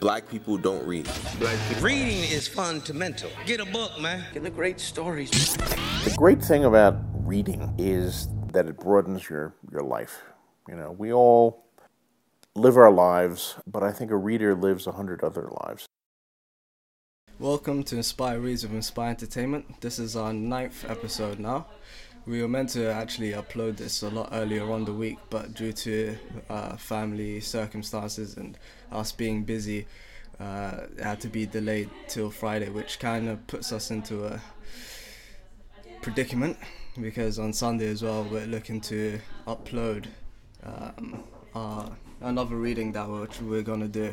Black people don't read. Black Reading is fundamental. Get a book, man. Get the great stories. The great thing about reading is that it broadens your, your life. You know, we all live our lives, but I think a reader lives a hundred other lives. Welcome to Inspyre Reads with Inspyre Entertainment. This is our ninth episode now. We were meant to actually upload this a lot earlier on the week, but due to uh, family circumstances and us being busy, uh, it had to be delayed till Friday, which kind of puts us into a predicament because on Sunday as well we're looking to upload um, our, another reading that we're gonna do.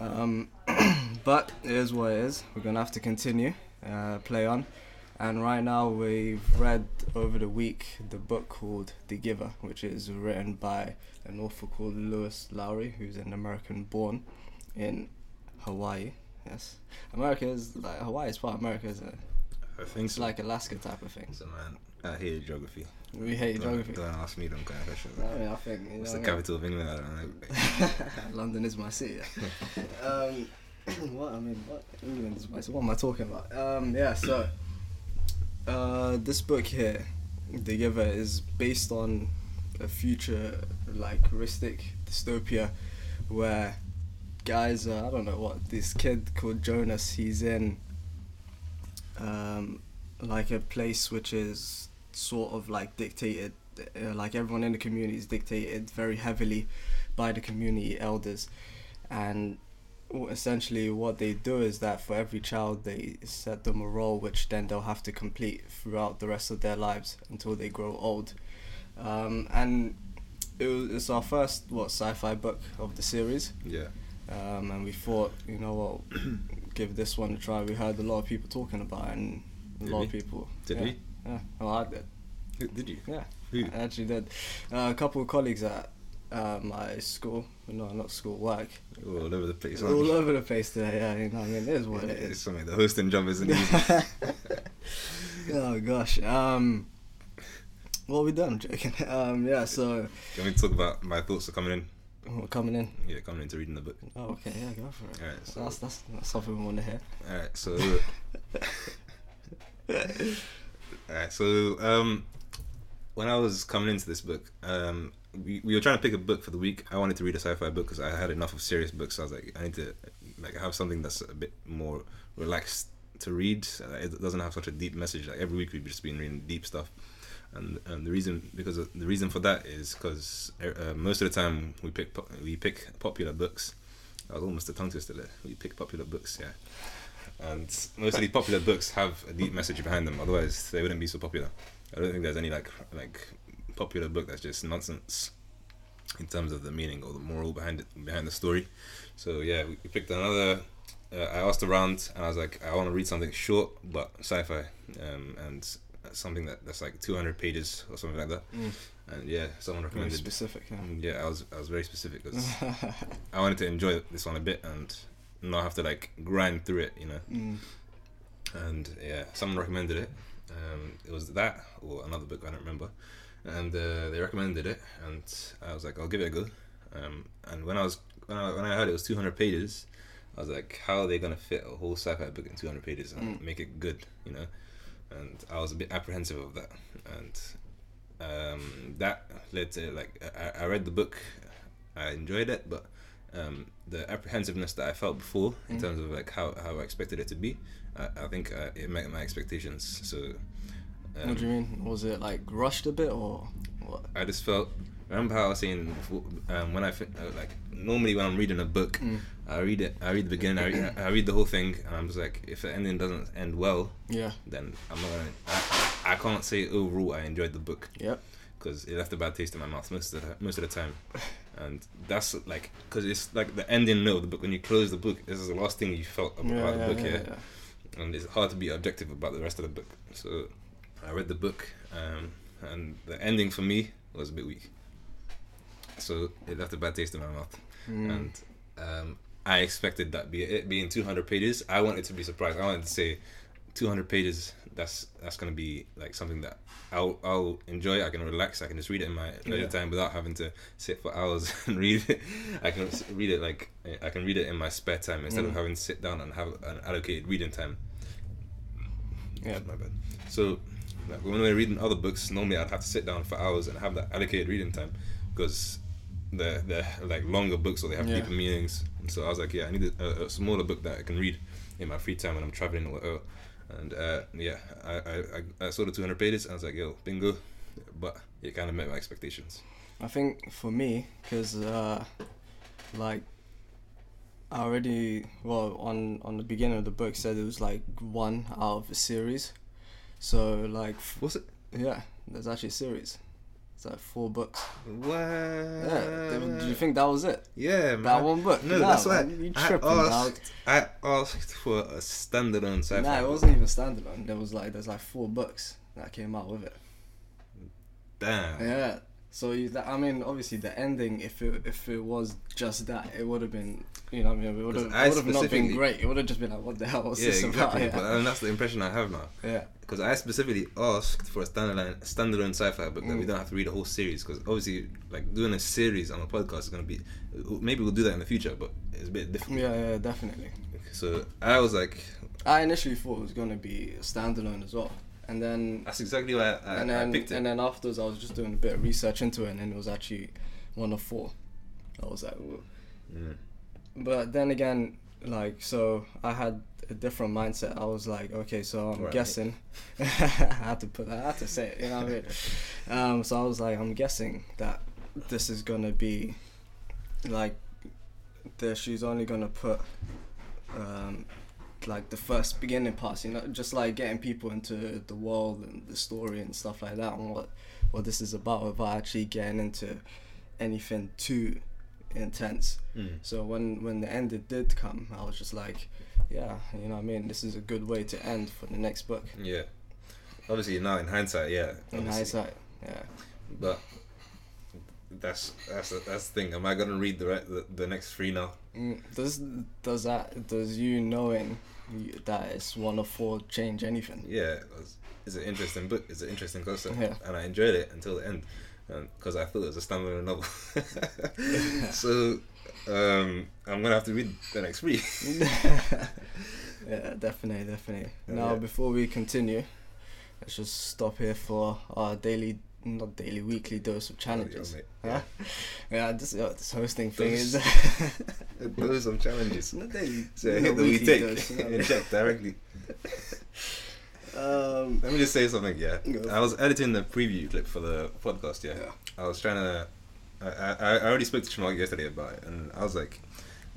Um, but it is what it is. We're gonna have to continue, uh, play on. And right now we've read over the week the book called The Giver, which is written by an author called Lois Lowry, who's an American born in Hawaii. Yes, America is like Hawaii is part of America, isn't it? I think It's so. like Alaska type of thing. So man, I hate geography. We hate Don't, geography. don't ask me them kind of questions. I mean, I think you What's the I mean? capital of England? I don't know. London is my city. um, what I mean, what England is my city. What am I talking about? Um, yeah. So, uh, this book here, The Giver, is based on a future like ristic dystopia where guys, uh, I don't know what this kid called Jonas. He's in um, like a place which is sort of like dictated, uh, like everyone in the community is dictated very heavily by the community elders, and essentially what they do is that for every child they set them a role which then they'll have to complete throughout the rest of their lives until they grow old, um, and it was, it's our first what sci-fi book of the series Yeah. um, and we thought, you know what, give this one a try. We heard a lot of people talking about it, and a Did lot we? of people. Did yeah, we? Yeah, well, I did. Did you? Yeah, Who? I actually did. Uh, a couple of colleagues at uh, my school, no, not school, work, All over the place. all you? over the place today. Yeah, you know, what I mean, it is what it It's is. something. The hosting job isn't easy. oh gosh. Um, what we done, I'm joking? Um, yeah. So Can you want me to talk about my thoughts are coming in? we're coming in. Yeah, coming into reading the book. Oh, okay. Yeah, go for it. Alright, so- that's, that's that's something we want to hear. All right, so. All right, so um, when I was coming into this book, um, we, we were trying to pick a book for the week. I wanted to read a sci-fi book because I had enough of serious books. So I was like, I need to like have something that's a bit more relaxed to read. Uh, It doesn't have such a deep message. Like every week we've just been reading deep stuff, and and the reason because the reason for that is because uh, most of the time we pick po- we pick popular books. I was almost a tongue twister there. We pick popular books, yeah. And most of these popular books have a deep message behind them. Otherwise, they wouldn't be so popular. I don't think there's any like like popular book that's just nonsense in terms of the meaning or the moral behind it behind the story. So yeah, we picked another. Uh, I asked around, and I was like, I want to read something short but sci-fi, um, and something that that's like 200 pages or something like that. Mm. And yeah, someone Very recommended. specific. Yeah. Mm, Yeah, I was I was very specific because I wanted to enjoy this one a bit and not have to like grind through it, you know. Mm. And yeah, someone recommended it. Um, it was that or another book I don't remember, and uh, they recommended it, and I was like, I'll give it a go. Um, and when I was when I, when I heard it was 200 pages, I was like, how are they gonna fit a whole sci-fi book in 200 pages and Mm. make it good, you know? And I was a bit apprehensive of that, and um, that led to like I, I read the book, I enjoyed it, but um, the apprehensiveness that I felt before in Mm. terms of like how, how I expected it to be, I, I think uh, it met my expectations. So um, what do you mean? Was it like rushed a bit or what? I just felt. Remember how I was saying before, um, when I uh, like normally when I'm reading a book, Mm. I read it. I read the beginning. I read, I read the whole thing, and I'm just like, if the ending doesn't end well, Yeah. then I'm not gonna. I, I can't say overall I enjoyed the book Yep. because it left a bad taste in my mouth most of the most of the time, and that's like because it's like the ending note of the book. When you close the book, this is the last thing you felt about Yeah, the yeah, book, yeah, yeah, yeah. and it's hard to be objective about the rest of the book. So I read the book, um, and the ending for me was a bit weak. So it left a bad taste in my mouth, Mm. and um, I expected that be it being 200 pages. I wanted to be surprised. I wanted to say 200 pages that's that's gonna be like something that I'll I'll enjoy. I can relax. I can just read it in my leisure Yeah. time without having to sit for hours and read it. I can read it like I can read it in my spare time instead of Mm. having to sit down and have an allocated reading time. Yeah. my bad. So like, when we're reading other books, normally I'd have to sit down for hours and have that allocated reading time because they're, they're like longer books or they have Yeah. deeper meanings. And so I was like, yeah, I need a, a smaller book that I can read in my free time when I'm traveling or whatever. And uh, yeah, I, I, I, saw the 200 pages and I was like, yo, bingo. But it kind of met my expectations. I think for me, because uh, like I already well on on the beginning of the book said it was like one out of a series, so like What's it? yeah, there's actually a series. It's like four books. What? Yeah, do you think that was it? Yeah, man. That one book? No, Nah, that's man, you I tripping, dog. asked, I asked for a standalone sci-fi. Nah, it wasn't even standalone. There was like there's like four books that came out with it. Damn. Yeah. So you, I mean, obviously the ending, if it if it was just that, it would have been, you know, what I mean, it would have 'Cause I would have not been great. It would have just been like, what the hell was Yeah, this exactly. about? Yeah. and that's the impression I have now. yeah. Because I specifically asked for a standalone standalone sci-fi book that we Mm. don't have to read a whole series. Because obviously, like doing a series on a podcast is gonna be, maybe we'll do that in the future, but it's a bit different. Yeah, yeah, definitely. So I was like, I initially thought it was gonna be a standalone as well, and then that's exactly why I, and then I picked it. and then afterwards, I was just doing a bit of research into it, and then it was actually one of four. I was like, Whoa. Mm. but then again, like, so I had a different mindset. I was like, okay, so I'm Right. guessing. I had to put that. I had to say it. You know what I mean? Um, so I was like, I'm guessing that this is gonna be like, that she's only gonna put um, like the first beginning parts. You know, just like getting people into the world and the story and stuff like that, and what what this is about, without actually getting into anything too intense. Mm. So when when the end it did come, I was just like, yeah, you know what I mean. This is a good way to end for the next book. Yeah. Obviously now in hindsight, yeah. In hindsight, yeah. But that's that's the, that's the thing. Am I gonna read the, re- the the next three now? Mm, Does does that does you knowing that it's one of four change anything? Yeah, it was, it's an interesting book. It's an interesting concept, Yeah. and I enjoyed it until the end, because I thought it was a standalone novel. so um, I'm gonna have to read the next three. yeah, definitely, definitely. Yeah, now, yeah. before we continue, let's just stop here for our daily, not daily, weekly dose of challenges. yeah, Huh? Yeah, this, uh, this hosting thing Those- is Those some challenges. not daily. So hit the we weekly take dose, you know what I and mean? check directly. Um, Let me just say something. Yeah, I was editing the preview clip for the podcast. Yeah, Yeah. I was trying to. I, I, I already spoke to Shmark yesterday about it, and I was like,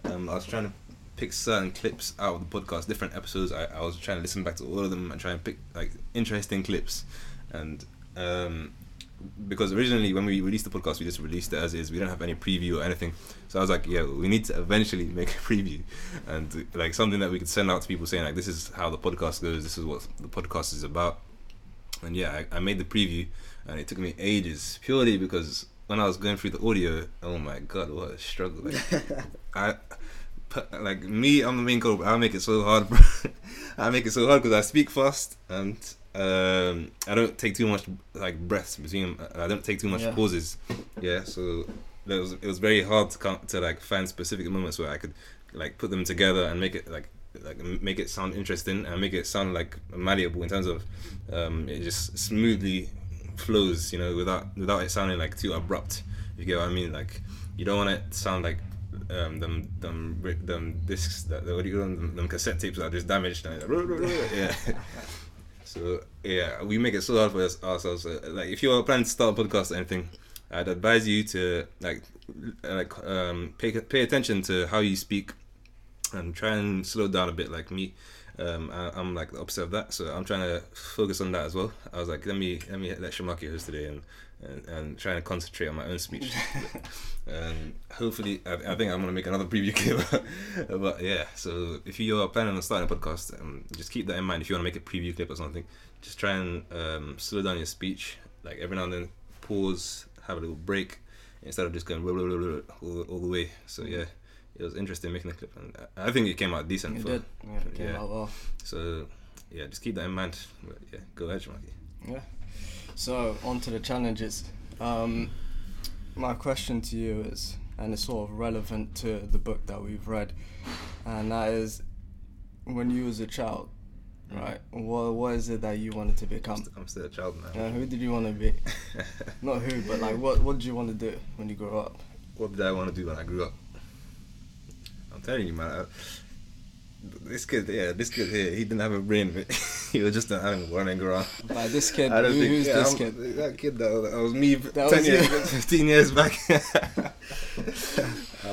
um, I was trying to pick certain clips out of the podcast, different episodes. I, I was trying to listen back to all of them and try and pick like interesting clips, and um, because originally when we released the podcast, we just released it as is. We didn't have any preview or anything. So I was like, yeah, we need to eventually make a preview and like something that we could send out to people saying like, this is how the podcast goes. This is what the podcast is about. And yeah, I, I made the preview, and it took me ages purely because when I was going through the audio, oh my god, what a struggle! Like, I, like me, I'm the main culprit. I make it so hard, bro. I make it so hard because I speak fast and um, I don't take too much like breaths between. I don't take too much Yeah. pauses. Yeah, so it was it was very hard to come, to like find specific moments where I could like put them together and make it like like make it sound interesting and make it sound like malleable in terms of um, it just smoothly flows, you know, without without it sounding like too abrupt. You get what I mean? Like you don't want it to sound like um, them them them discs that what do you call them, them, cassette tapes that are just damaged. And like, yeah. So yeah, we make it so hard for us, ourselves. Uh, like if you're planning to start a podcast or anything, I'd advise you to like like um, pay pay attention to how you speak and try and slow down a bit. Like me, um, I, I'm like the opposite of that, so I'm trying to focus on that as well. I was like, let me let me let Sharmarke host today and. And, and trying to concentrate on my own speech, and hopefully, I, I think I'm gonna make another preview clip. but yeah, so if you are planning on starting a podcast, um, just keep that in mind. If you want to make a preview clip or something, just try and um, slow down your speech. Like every now and then, pause, have a little break, instead of just going blah, blah, blah, blah, all, all the way. So yeah, it was interesting making the clip, and I think it came out decent. You for, did. Yeah, it came yeah. out well. So yeah, just keep that in mind. But yeah, go ahead, Monkey. Yeah. So on to the challenges. Um, my question to you is, and it's sort of relevant to the book that we've read, and that is, when you was a child, right? What what is it that you wanted to become? I'm still a child, man. Uh, who did you want to be? Not who, but like what what did you want to do when you grow up? what did I want to do when I grew up? I'm telling you, man. I, this kid, yeah, this kid here, he didn't have a brain. He was just having running around. By this kid, I don't who, think who's yeah, this I'm- kid? That kid that was, that was me That ten was years, you. fifteen years back. I,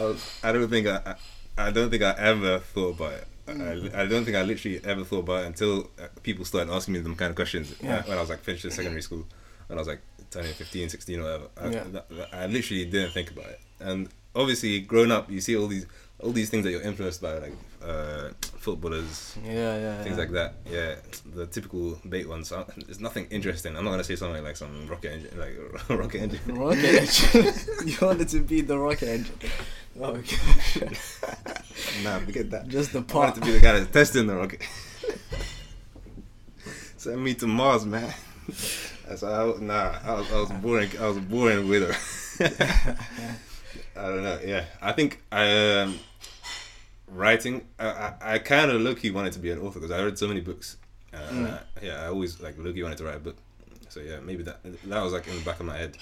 was, I don't think I, I, I don't think I ever thought about it. I, I don't think I literally ever thought about it until uh, people started asking me them kind of questions uh, Yeah. when I was like finishing secondary school, and I was like turning 15, 16 or whatever. I, Yeah. that- that- I literally didn't think about it. And obviously, growing up, you see all these all these things that you're influenced by, like uh, footballers, Yeah, yeah, things yeah. like that. Yeah, the typical bait ones. So there's nothing interesting. I'm not gonna say something like some rocket engine, like rocket engine. Rocket engine. you wanted to be the rocket engine. Okay. nah, forget that. Just the I part. wanted to be the guy that's testing the rocket. Send me to Mars, man. That's I, nah. I was, I was boring. I was boring with her. I don't know. Yeah, I think I um, writing. I I, I kind of low key wanted to be an author because I read so many books. Uh, and I- yeah, I always like low key wanted to write a book. So yeah, maybe that that was like in the back of my head.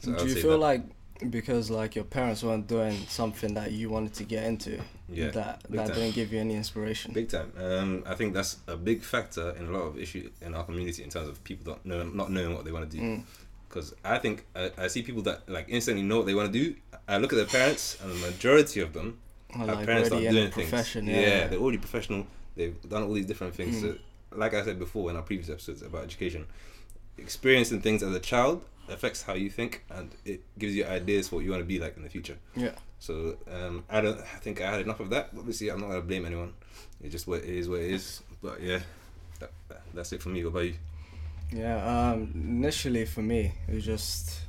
So Do you feel that. like because like your parents weren't doing something that you wanted to get into, Yeah, that that time. didn't give you any inspiration? Big time. Um, I think that's a big factor in a lot of issue in our community in terms of people not know, not knowing what they want to do. Mm. Because I think I, I see people that like instantly know what they want to do. I look at their parents, and the majority of them have like parents that are doing things. yeah, yeah. they're already professional. They've done all these different things. Mm. So, like I said before in our previous episodes about education, experiencing things as a child affects how you think, and it gives you ideas for what you want to be like in the future. Yeah. So um, I don't. I think I had enough of that. Obviously, I'm not gonna blame anyone. It's just what it is. What it is. But yeah, that, that, that's it for me. What about you? Yeah, um, initially for me, it was just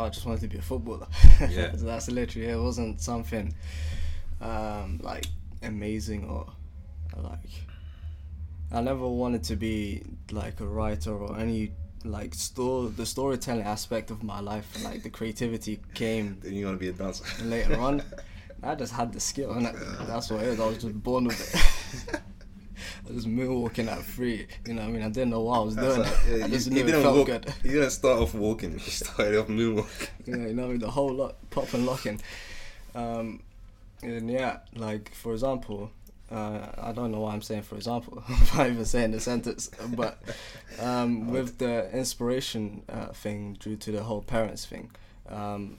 I just wanted to be a footballer. Yeah. That's literally it. wasn't something um, like amazing or like I never wanted to be like a writer or any like store the storytelling aspect of my life like the creativity came Then you want to be a dancer? later on. I just had the skill, and that's what it is. I was just born with it. I was moonwalking at three. You know, what I mean, I didn't know what I was doing. like- yeah, I just you knew it didn't felt walk. good. You didn't start off walking. You started off moonwalking. You know, I mean, the whole lot, pop and locking. Um, and yeah, like for example, uh, I don't know why I'm saying for example. I'm not even saying the sentence, but um, with the inspiration uh, thing due to the whole parents thing, um,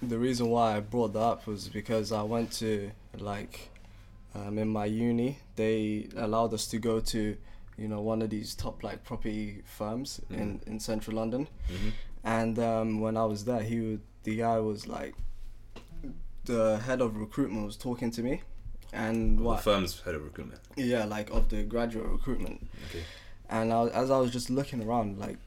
the reason why I brought that up was because I went to like um, in my uni they allowed us to go to you know one of these top like property firms in in central London Mm-hmm. and um, when I was there, he would, the guy was like, the head of recruitment was talking to me, and The what? firm's head of recruitment. Yeah, like of the graduate recruitment. Okay. And I, as I was just looking around, like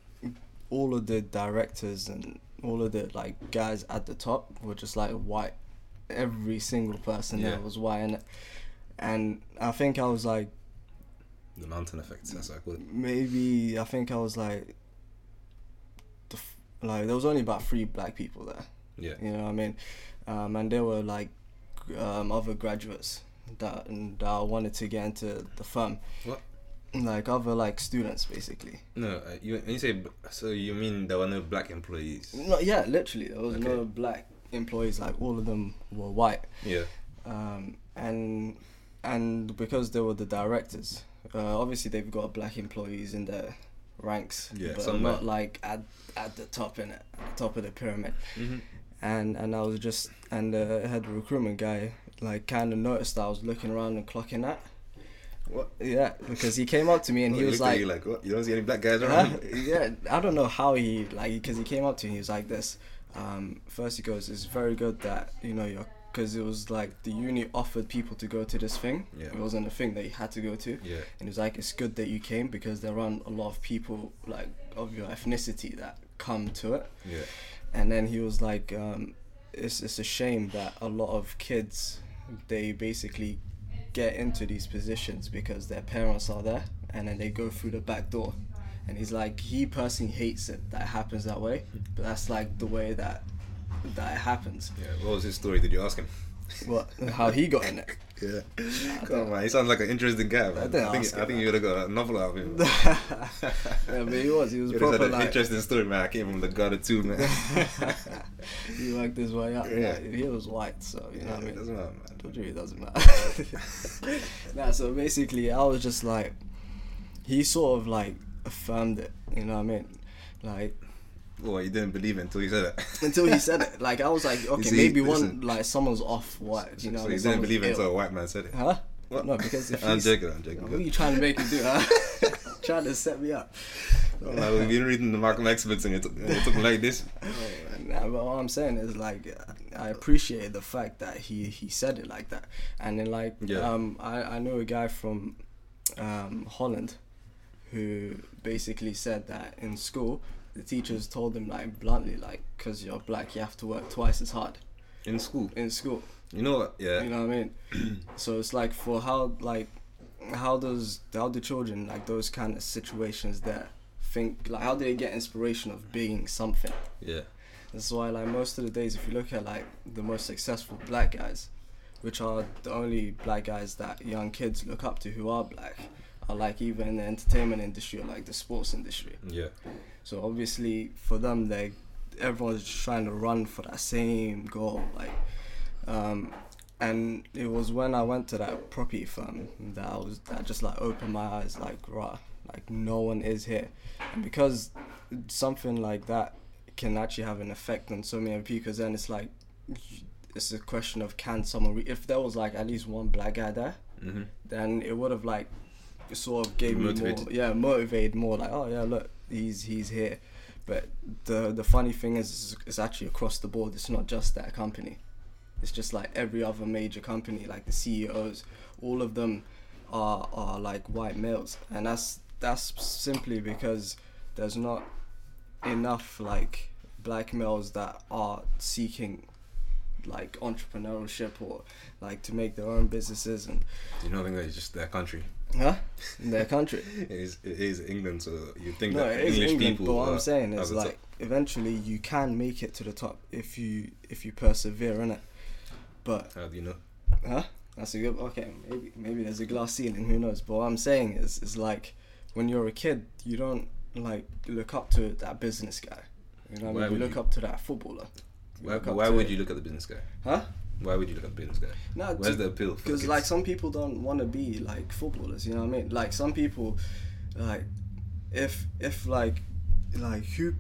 all of the directors and all of the like guys at the top were just like white. Every single person Yeah. there was white, and and I think I was like The mountain effect. That's like what I call it. maybe I think I was like, the, f- like there was only about three black people there. Yeah. You know what I mean? Um, and there were like um, other graduates that and that wanted to get into the firm. What? Like other like students basically. No, uh, you you say so you mean there were no black employees? No, yeah, literally there was Okay. no black employees. Like all of them were white. Yeah. Um, and and because they were the directors, uh, obviously they've got black employees in their ranks, Yeah, but somewhere. not like at at the top in it, the top of the pyramid. Mm-hmm. and and I was just and had the head recruitment guy like kind of noticed that I was looking around and clocking that. What? Yeah, because he came up to me and he was like, you like what? You don't see any black guys around? yeah, I don't know how he like because he came up to me. He was like this. Um, first he goes, "It's very good that you know you're." Because it was like the uni offered people to go to this thing. Yeah. It wasn't a thing that you had to go to. Yeah. And he was like, it's good that you came because there aren't a lot of people like of your ethnicity that come to it. Yeah. and then he was like um, it's, it's a shame that a lot of kids they basically get into these positions because their parents are there and then they go through the back door. And he's like, he personally hates it that it happens that way, but that's like the way that that it happens. Yeah. What was his story? Did you ask him? What? How he got in it? Yeah. Come on, man. He sounds like an interesting guy, man. I, didn't think, ask I him, think you would have got a novel out of him. yeah, but he was. He was You proper had an interesting story, man. I came from the gutter too, man. he worked his way up. Yeah. Like, he was white, so you know what I mean. it doesn't matter, man. Told you it doesn't matter. nah, so basically, I was just like, he sort of like affirmed it. You know what I mean? Like Well, you didn't believe it until he said it. until he said it, like I was like, okay, see, maybe listen. one like someone's off. What you know? so you didn't believe it until a white man said it. Huh? What? No, because if I'm joking. I'm joking. What are you trying to make me do? Huh? trying to set me up. Like, we've been reading the Malcolm X books and you're, t- and you're like this. Nah, but what I'm saying is like I appreciate the fact that he he said it like that, and then like Yeah. um I I know a guy from um Holland who basically said that in school the teachers told him like bluntly like because you're black you have to work twice as hard In school. in school You know what? Yeah. you know what I mean so it's like for how like how does how do children like those kind of situations there think like how do they get inspiration of being something Yeah. that's why, like most of the days, if you look at like the most successful black guys, which are the only black guys that young kids look up to who are black, like in the entertainment industry or like the sports industry. Yeah. So obviously, for them, like everyone's just trying to run for that same goal. Like, um, and it was when I went to that property firm that I was that just like opened my eyes. Like, right, like no one is here, and because something like that can actually have an effect on so many people. Because then it's like it's a question of can someone re- if there was like at least one black guy there, Mm-hmm. then it would have like sort of gave me more yeah motivated more like oh yeah look he's he's here. But the the funny thing is it's actually across the board. It's not just that company. It's just like every other major company like the CEOs all of them are are like white males. And that's that's simply because there's not enough like black males that are seeking like entrepreneurship or like to make their own businesses and You don't think that it's just their country? Huh in their country It is, it is England, so you think no, that it is English England, people. but what I'm saying is the top. like eventually you can make it to the top if you if you persevere in it. But How do you know? huh? That's a good okay, maybe maybe there's a glass ceiling, who knows? But what I'm saying is is like when you're a kid you don't like look up to that business guy. You know what Why I mean? You look you? up to that footballer. You Why, why would you look at the business guy? Huh? Why would you look at business guy? No, Where's the appeal? because like some people don't want to be like footballers you know what i mean like some people like if if like like who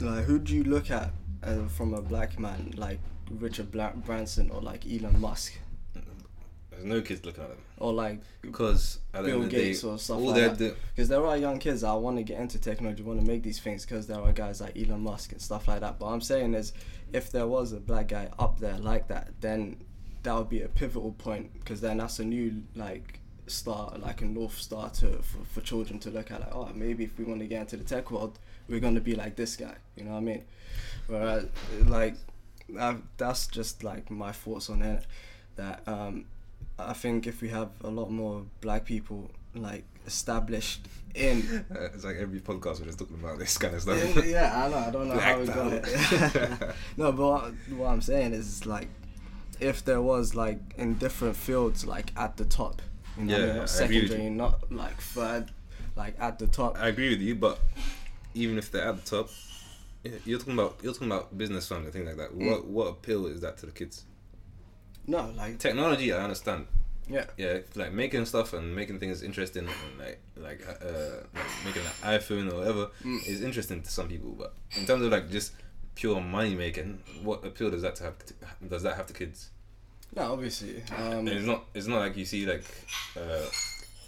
like who do you look at uh, from a black man like richard Bla- branson or like elon musk There's no kids looking at them or like because Bill the day, Gates or stuff all like that. because there are young kids that want to get into technology, want to make these things because there are guys like Elon Musk and stuff like that. But I'm saying is, if there was a black guy up there like that, then that would be a pivotal point because then that's a new like star, like a north star to for, for children to look at. Like, oh, maybe if we want to get into the tech world, we're gonna be like this guy. You know what I mean? Whereas, like, i that's just like my thoughts on it. That um, I think if we have a lot more black people like established in Uh, it's like every podcast we're just talking about this kind of stuff. yeah, yeah, I know. I don't know how we Black got it. no, but what, what I'm saying is like, if there was like in different fields, like at the top, you know, what I Yeah, mean? not secondary, not like third, like at the top. I agree with you, but even if they're at the top, you're talking about you're talking about business firms and things like that. Mm. What what appeal is that to the kids? No, like Technology, I understand. yeah, Yeah, like making stuff and making things interesting and like like uh like making an iPhone or whatever Mm. is interesting to some people. But in terms of like just pure money making, what appeal does that to have? To, does that have to kids? no, obviously. Um, it's not it's not like you see like uh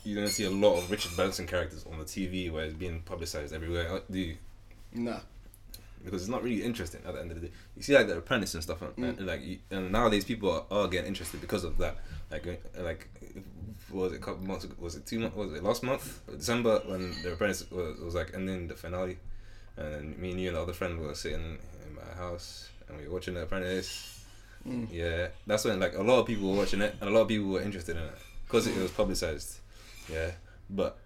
you don't see a lot of Richard Branson characters on the TV where it's being publicized everywhere. Do you? no, because it's not really interesting at the end of the day. You see like the apprentice and stuff, and, Mm. and like you, and nowadays people are, are getting interested because of that. Like uh, like was it a couple months ago? Was it two months? Was it last month? December when the apprentice was, was like ending the finale, and then me and you and the other friend were sitting in my house and we were watching the apprentice. Mm. Yeah, that's when like a lot of people were watching it and a lot of people were interested in it. because it was publicized. Yeah, but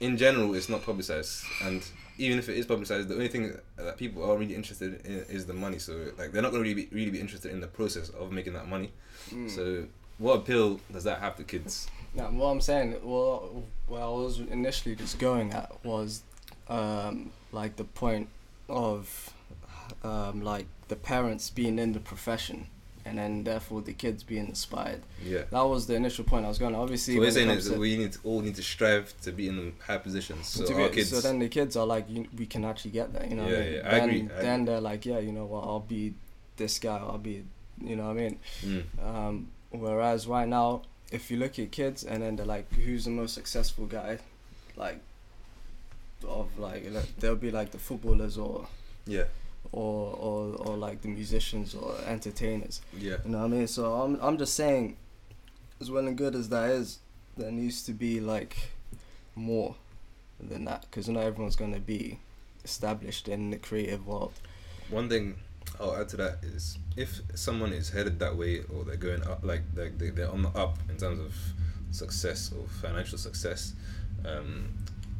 in general, it's not publicized, and even if it is publicized, the only thing that people are really interested in is the money. So like they're not going to really be, really be interested in the process of making that money. Mm. So what appeal does that have to kids? Now, what I'm saying, well, where I was initially just going at was, um, like the point of, um, like the parents being in the profession, and then therefore the kids being inspired. Yeah. That was the initial point I was going. Obviously, So what when you're saying is we need to, all need to strive to be in high positions. So to our kids. so then the kids are like, we can actually get there. You know. what I Yeah, mean? yeah, I then, agree, I Then they're like, yeah, you know what? I'll be this guy. I'll be, you know what I mean. Mm. Um, whereas right now, if you look at kids and then they're like, who's the most successful guy, like, of like, like they'll be like the footballers or Yeah. Or or or like the musicians or entertainers. Yeah. You know what I mean? So I'm I'm just saying, as well and good as that is, there needs to be like more than that because not everyone's gonna be established in the creative world. One thing I'll add to that is if someone is headed that way or they're going up, like they're, they- they're on the up in terms of success or financial success, um,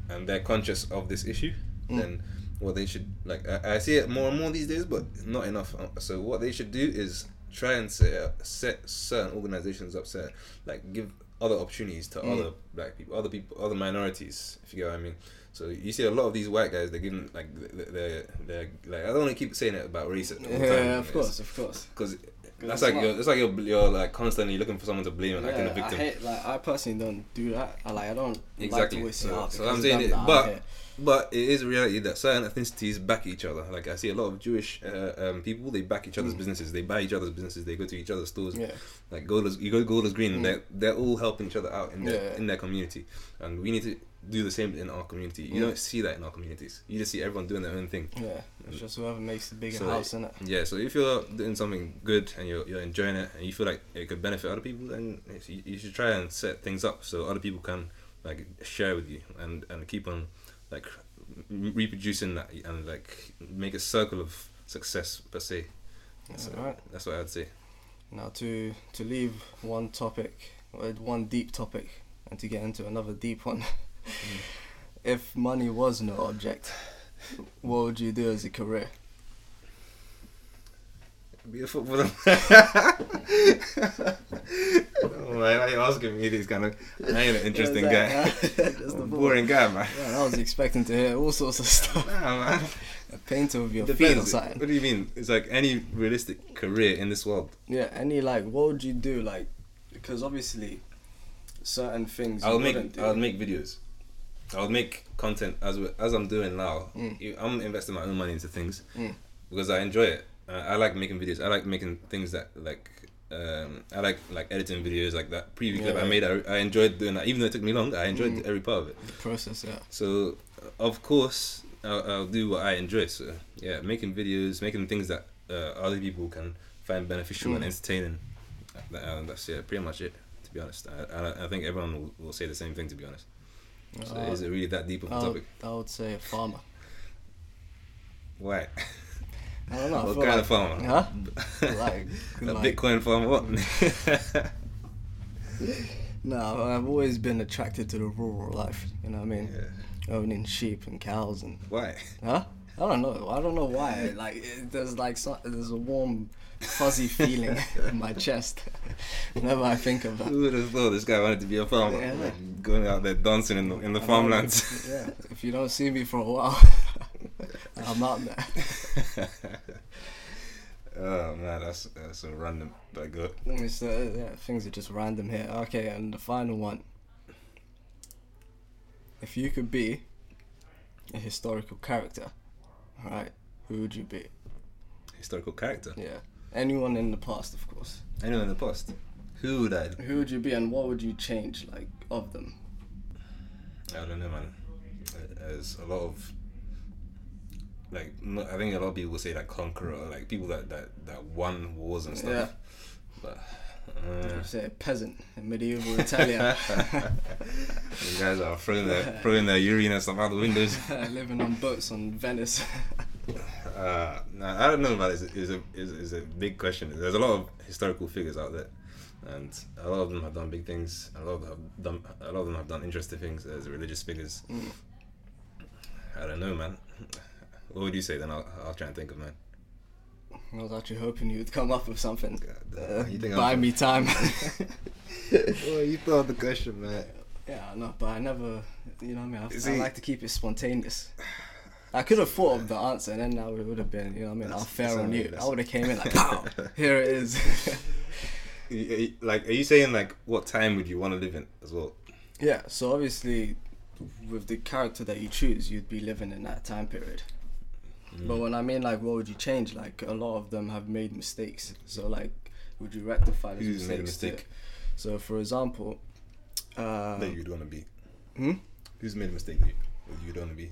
and they're conscious of this issue, Mm. then what they should like I, I see it more and more these days, but not enough. Uh, So what they should do is try and set set certain organizations up, set like give other opportunities to Mm. other black people, other people, other minorities. If you get what I mean. So you see a lot of these white guys. They're giving like they're they're like I don't want to keep saying it about race. time, Yeah, of course, of course. Because that's like not- you're, it's like you're, you're like constantly looking for someone to blame and like in a I victim. hate like I personally don't do that. I like I don't like Exactly. say, So- "Oh, so I'm saying it- but- But it is a reality that certain ethnicities back each other. Like I see a lot of Jewish uh, um, people, they back each other's Mm. businesses. They buy each other's businesses. They go to each other's stores. yeah, Like Golders, you go to Golders Green. Mm. They're they're all helping each other out in their Yeah. in their community, and we need to do the same in our community. You don't see that in our communities. You just see everyone doing their own thing. yeah. It's just whoever makes the bigger So, house, innit? Yeah, so if you're doing something good and you're, you're enjoying it and you feel like it could benefit other people, then you, you should try and set things up so other people can like share with you and, and keep on like reproducing that and like make a circle of success per se. So Alright. that's what I'd say. Now to to leave one topic, one deep topic, and to get into another deep one. if money was no object, what would you do as a career? Be a footballer. oh, man, why are you asking me these kind of? I ain't an interesting guy. is? Just the. Boring guy, man. Yeah, I was expecting to hear all sorts of stuff. Nah, man. A painter with your feet or Depends. something. What do you mean? It's like any realistic career in this world. Yeah, any like, what would you do? Like, because obviously, certain things I you would make do. I would make videos. I would make content as as I'm doing now. Mm. I'm investing my own money into things Mm. because I enjoy it. Uh, I like making videos. I like making things that like. Um, I like like editing videos like that preview clip I made. I, I enjoyed doing that, even though it took me long. I enjoyed Mm. every part of it. the process. Yeah. So uh, of course I'll, I'll do what I enjoy. So yeah, making videos, making things that uh, other people can find beneficial and Mm. entertaining. Uh, uh, that's yeah, pretty much it. To be honest, I, I, I think everyone will, will say the same thing. To be honest, so Uh, is it really that deep of a I would, topic? I would say a farmer. Why? I don't know. What kind like, of farmer? Huh? Like, a like- Bitcoin farmer? What? No, I've always been attracted to the rural life. You know what I mean? yeah. Owning sheep and cows and Why? huh? I don't know. I don't know why. Like it, there's like so, there's a warm, fuzzy feeling in my chest whenever I think of that. Who would have thought this guy wanted to be a farmer? Yeah. Like, going out there dancing in the in the I know, farmlands. Yeah. If you don't see me for a while, I'm out there. oh man, that's that's so random, but good. It's, uh, yeah, things are just random here. Okay, and the final one. If you could be a historical character, alright, who would you be? Historical character. Yeah. Anyone in the past, of course. Anyone in the past? Who would I? Who would you be and what would you change, like, of them? I don't know, man. There's a lot of like I think a lot of people say like conqueror, like people that that that won wars and stuff. Yeah. But uh, Say a peasant in medieval Italia, you guys are throwing their throwing their urine and stuff out the windows. living on boats on Venice. Uh, I don't know about it. Is is a is, is a big question. There's a lot of historical figures out there, and a lot of them have done big things. A lot of them have done, a lot of them have done interesting things as religious figures. Mm. I don't know, man. What would you say then? I'll, I'll try and think of mine. I was actually hoping you'd come up with something. Uh, You think buy I'm- me time. well, you thought of the question, man. yeah, I know, but I never, you know what I mean? I, See- I like to keep it spontaneous. I could have thought of the answer, and then now it would have been, you know what I mean? I'll That's- fair that's on you. I would have came in like, pow, here it is. Like, are you saying like what time would you want to live in as well? yeah, so obviously, with the character that you choose, you'd be living in that time period. But when I mean like, what would you change? Like, a lot of them have made mistakes. So like, would you rectify those Who's made a mistakes? mistake? So for example, uh, that you'd want to be. hmm? Who's made a mistake that you, that you'd want to be?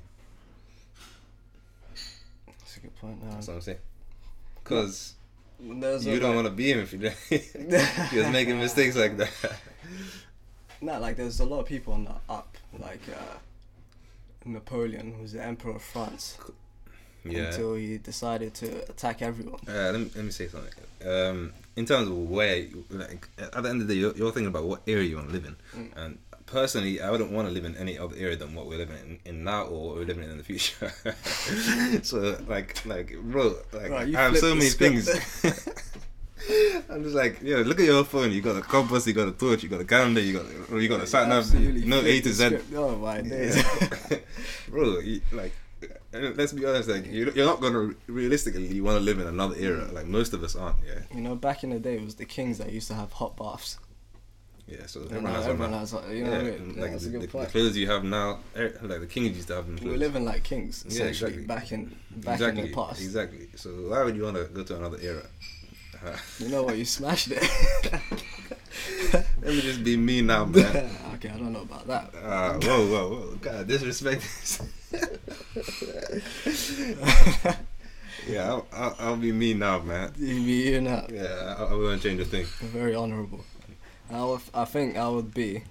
That's a good point. Now. That's what I'm saying. Because There's you don't want to be him if you if you're making mistakes like that. Nah, like there's a lot of people on the up, like uh, Napoleon, who's the emperor of France, Yeah. until he decided to attack everyone. Uh, let, me, let me say something. Um, in terms of where, like, at the end of the day, you're, you're thinking about what area you want to live in. Mm. And personally, I wouldn't want to live in any other area than what we're living in, in now or what we're living in in the future. so, like, like, bro, like, Right, I have so many things. I'm just like, yo, look at your phone. You got a compass, you got a torch, you got a calendar, you got, you got a sat nav, no A to Z. Oh my days. bro, you, like, uh, let's be honest, like, you- you're not gonna realistically, you want to live in another era. Like most of us aren't. Yeah, you know, back in the day, it was the kings that used to have hot baths. yeah. So everyone now has one everyone has, you know yeah, what I and, mean? like That's the, a the, the you have now, er, like the kings used to have them. We're living like kings, Yeah, exactly. back in back exactly, in the past. exactly. So why would you want to go to another era? You know what? You smashed it. let me just be me now, man. okay, I don't know about that. Uh, whoa, whoa, whoa! God, disrespect. yeah, I'll, I'll, I'll be me now, man. You, you know, Yeah, I, I won't change a thing. very honourable. I, would, I think I would be.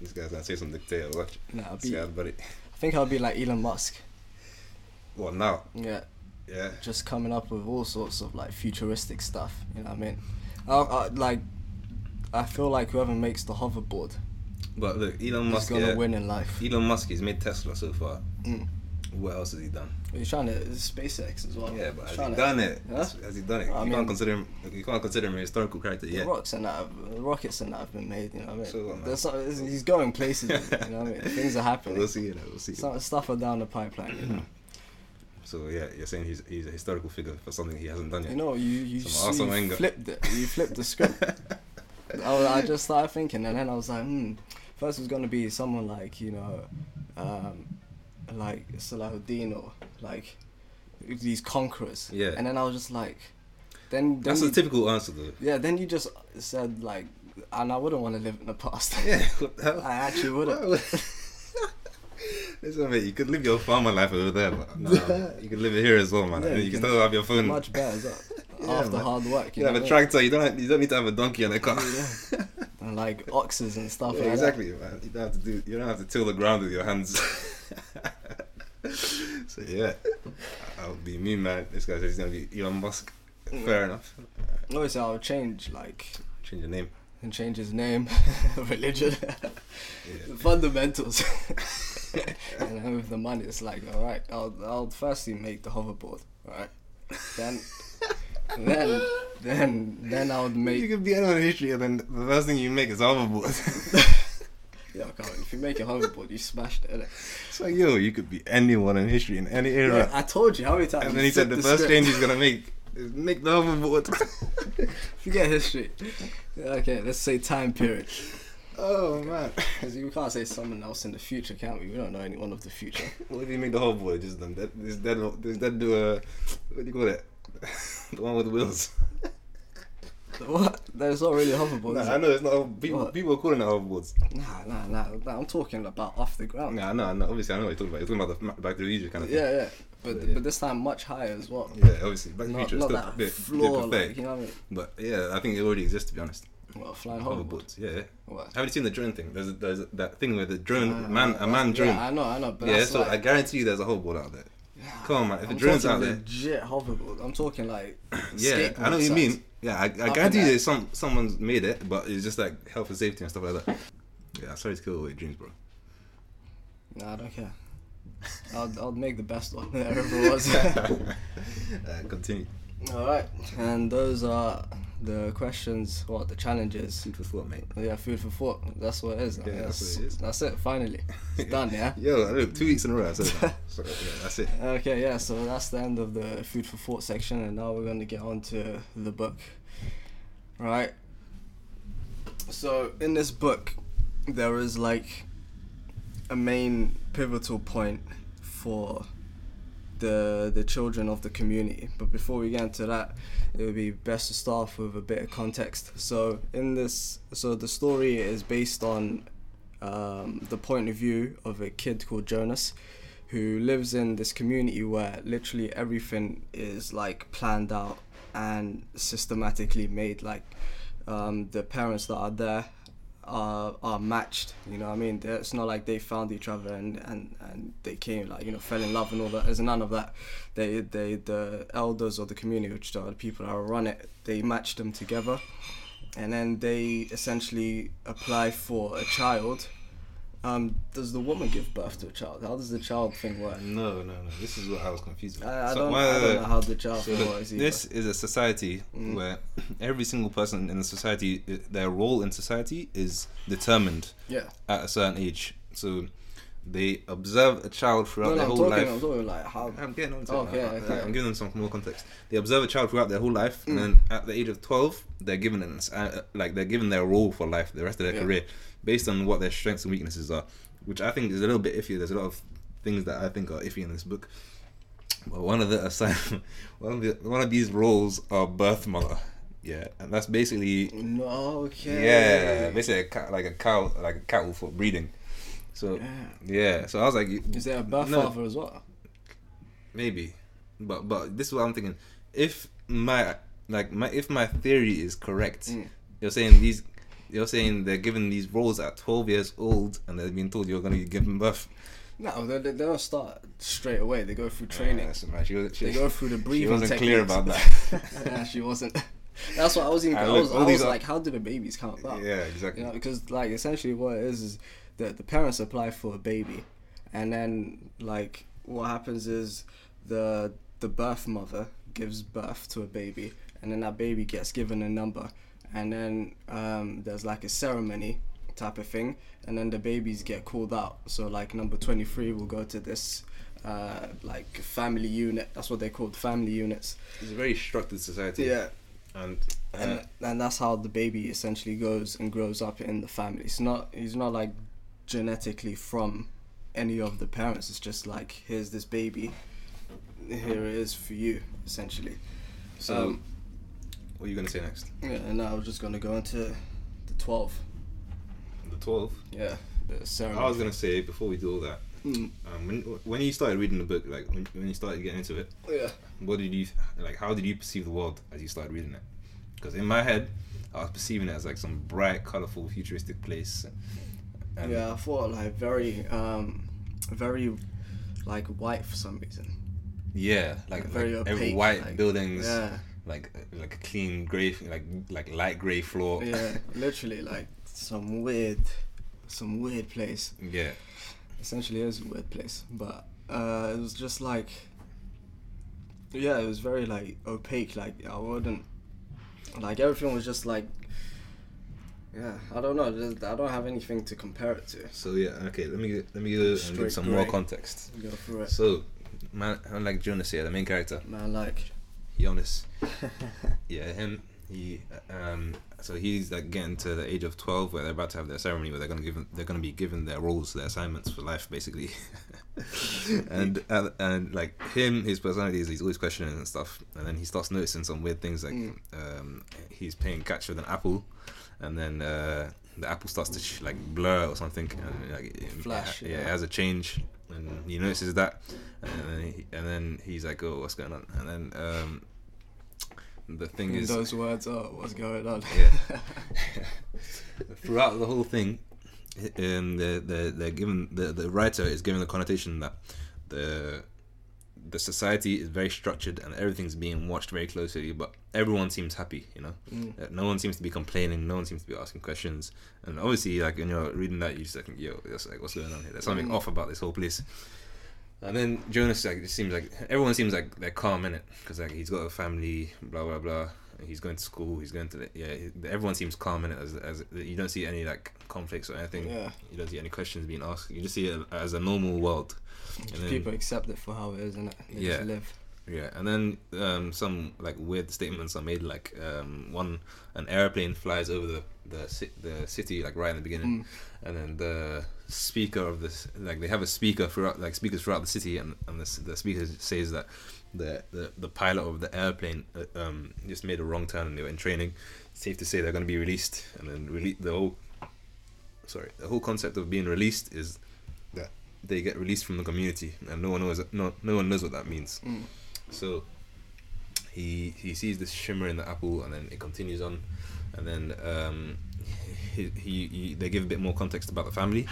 This guy's gonna say some dictator. Watch. Nah, This be. buddy. I think I'll be like Elon Musk. What now? Yeah, Yeah. just coming up with all sorts of like futuristic stuff. You know what I mean? I, I, like, I feel like whoever makes the hoverboard But look, Elon is Musk. gonna Yeah, win in life. Elon Musk has made Tesla so far. Mm. What else has he done? He's trying to SpaceX as well. Yeah, but He's has he to- done it? Huh? Has, has he done it? You mean- can't consider him. You can't consider him a historical character The yet. rocks and that, have, rockets and that have been made. You know what I mean? So what, man? There's some, he's going places. you know what I mean? Things are happening. We'll see. You know, we'll see. Some stuff are down the pipeline. You know, So yeah, you're saying he's he's a historical figure for something he hasn't done yet. you know you you, Some you flipped it. You flipped the script. I, I just started thinking, and then I was like, hmm. First, it was gonna be someone like you know, um, like Salahuddin or like these conquerors. Yeah. And then I was just like, then, then That's you, a typical answer though. yeah. Then you just said like, and I wouldn't want to live in the past. Yeah. What the hell? I actually wouldn't. Listen, mate, you could live your farmer life over there, but nah, you can live it here as well, man. Yeah, you, you can still have your phone. Much better as well. Yeah, After man. hard work, you you have a what I mean? tractor. You don't. Have, you don't need to have a donkey and a car. and like oxes and stuff Yeah, like exactly, man. You don't have to do. You don't have to till the ground with your hands. so yeah, I'll be me, man. This guy says he's gonna be Elon Musk. Fair enough. that. Obviously, I'll change like Change your name. and change his name, religion, fundamentals. and then with the money, it's like, all right, I'll I'll firstly make the hoverboard, all right, then then then then I would make. You could be anyone in history, and then the first thing you make is hoverboard. Yeah, come on, if you make a hoverboard, you smashed it. innit? it's like yo, you could be anyone in history in any era. Yeah, I told you how many times. and then he said the flipped first script. change he's gonna make is make the hoverboard. Forget history. Okay, let's say time period. oh man. Because we can't say someone else in the future, can we? We don't know anyone of the future. What if you make the hoverboard just them? That is that is that do a what do you call it? the one with the wheels. what? There's not really a hoverboard. Nah. I know it's not. People, What? people are calling it hoverboards. Nah, nah, nah, nah. I'm talking about off the ground. Nah, I know. Obviously, I know what you're talking about. You're talking about the Back to the Future kind of thing. Yeah, yeah. But Yeah, but this time much higher as well. Yeah, obviously, Back to the Not, Future is not still that a bit, floor, bit pathetic. like, you know what I mean? But yeah, I think it already exists to be honest. Well, flying hoverboard. Hoverboards, yeah. What? Have you seen the drone thing? There's a, there's a, that thing where the drone man a man drone. Yeah, I know, I know. But yeah, that's so like, I guarantee you, there's a hoverboard out there. Come on, man. If I'm a drone's talking out there, legit hoverboard. I'm talking like yeah, I know what you mean. Yeah, I, I guarantee in you that. some someone's made it, but it's just like health and safety and stuff like that. Yeah, sorry to kill all your dreams, bro. Nah, I don't care. I'll I'll make the best one that ever was. uh, continue. All right, and those are the questions. What the challenges? Food for thought, mate. Yeah, food for thought. That's what it is. Yeah, that's what it is. That's it. Finally, it's done. Yeah. Look, two weeks in a row. I said that. So, yeah, that's it. Okay, yeah, so that's the end of the food for thought section, and now we're going to get on to the book. Right? So, in this book, there is like a main pivotal point for the the children of the community. But before we get into that, it would be best to start off with a bit of context. So, in this, so the story is based on um, the point of view of a kid called Jonas who lives in this community where literally everything is like planned out and systematically made like um, the parents that are there are, are matched you know what i mean? It's not like they found each other and, and, and they came like you know fell in love and all that. There's none of that. They they the elders of the community which are the people that run it they match them together. And then they essentially apply for a child um, does the woman give birth to a child? How does the child thing work? No, no, no. This is what I was confused with. I, I So, don't, why- I don't know how the child So thing works either. this is a society Mm. where every single person in the society, their role in society is determined yeah. at a certain age. So they observe a child throughout No, no, their I'm whole talking, life. I'm talking like how. I'm getting on to Okay, okay. I'm giving them some more context. They observe a child throughout their whole life, Mm. and then at the age of 12, they're given an, uh, like they're given their role for life, the rest of their Yeah. career, based on what their strengths and weaknesses are, which I think is a little bit iffy. There's a lot of things that I think are iffy in this book. But one of the aside, one of the one of these roles are birth mother. Yeah, and that's basically No, okay. yeah, basically a cow, like a cow, like a cattle for breeding. So Yeah. yeah, so I was like, Is there a birth No. father as well? Maybe, but but this is what I'm thinking. If my like my if my theory is correct, Mm. you're saying these, you're saying they're given these roles at 12 years old, and they're being told you're gonna be given birth. No, they, they don't start straight away. They go through training. Yeah, so, man, she, was- she, they go through the breathing. She wasn't clear about that. yeah, she wasn't. That's what I was even. And I was, I was are- like, how do the babies come about? yeah, exactly. You know, because like essentially what it is is that the parents apply for a baby, and then like what happens is the the birth mother gives birth to a baby, and then that baby gets given a number, and then um, there's like a ceremony type of thing, and then the babies get called out. So like number twenty three will go to this. Uh, like family unit. That's what they're called, family units. It's a very structured society. Yeah. And uh, and and that's how the baby essentially goes and grows up in the family. It's not he's not like genetically from any of the parents. It's just like here's this baby, here it is for you essentially. so, um, what are you gonna say next? Yeah, and now we're just gonna go into the twelve. The 12. Yeah, the ceremony. I was gonna say before we do all that, Mm, um, when when you started reading the book, like when, when you started getting into it, yeah. what did you like? How did you perceive the world as you started reading it? Because in my head, I was perceiving it as like some bright, colorful, futuristic place. And yeah, I thought like very, um, very, like white for some reason. yeah, like, Very like every opaque, white like- buildings, Yeah, like like a clean gray, like like light gray floor. yeah, literally like some weird, some weird place. yeah. essentially is a weird place but uh it was just like yeah it was very like opaque like i wouldn't like everything was just like yeah i don't know i don't have anything to compare it to So yeah, okay. Let me let me go give some more context. go through it So, man, like Jonas here, the main character, man like Jonas. yeah, him. He um. So he's like getting to the age of twelve, where they're about to have their ceremony, where they're gonna give they're gonna be given their roles, their assignments for life, basically. and, and and like him, his personality is he's always questioning and stuff, and then he starts noticing some weird things, like Mm. um, he's playing catch with an apple, and then uh, the apple starts to sh- like blur or something, and like it- Flash, yeah, yeah. it has a change, and he notices that, and then he, and then he's like, oh, what's going on? And then um, the thing in is, those words are what's going on Yeah. throughout the whole thing, um, the the they're given the the writer is given the connotation that the the society is very structured and everything's being watched very closely, but everyone seems happy. You know, Mm. Uh, no one seems to be complaining. No one seems to be asking questions. And obviously, like when you're reading that, you just like, yo, that's like, what's going on here? There's something Mm. off about this whole place. And then Jonas, like, it seems like everyone seems like they're calm in it because like he's got a family, blah blah blah. He's going to school. He's going to the, yeah. Everyone seems calm in it as as you don't see any like conflicts or anything. Yeah. You don't see any questions being asked. You just see it as a normal world. And then- People accept it for how it is, isn't it? They Yeah. Just live. Yeah, and then um, some like weird statements are made, like um, one an airplane flies over the the, the city like right in the beginning, Mm. and then the speaker of this like they have a speaker throughout like speakers throughout the city, and and the, the speaker says that the, the the pilot of the airplane uh, um, just made a wrong turn and they were in training. It's safe to say they're going to be released, and then release the whole sorry the whole concept of being released is that they get released from the community, and no one knows no no one knows what that means. Mm. So he he sees this shimmer in the apple, and then it continues on, and then um, he, he, he they give a bit more context about the family,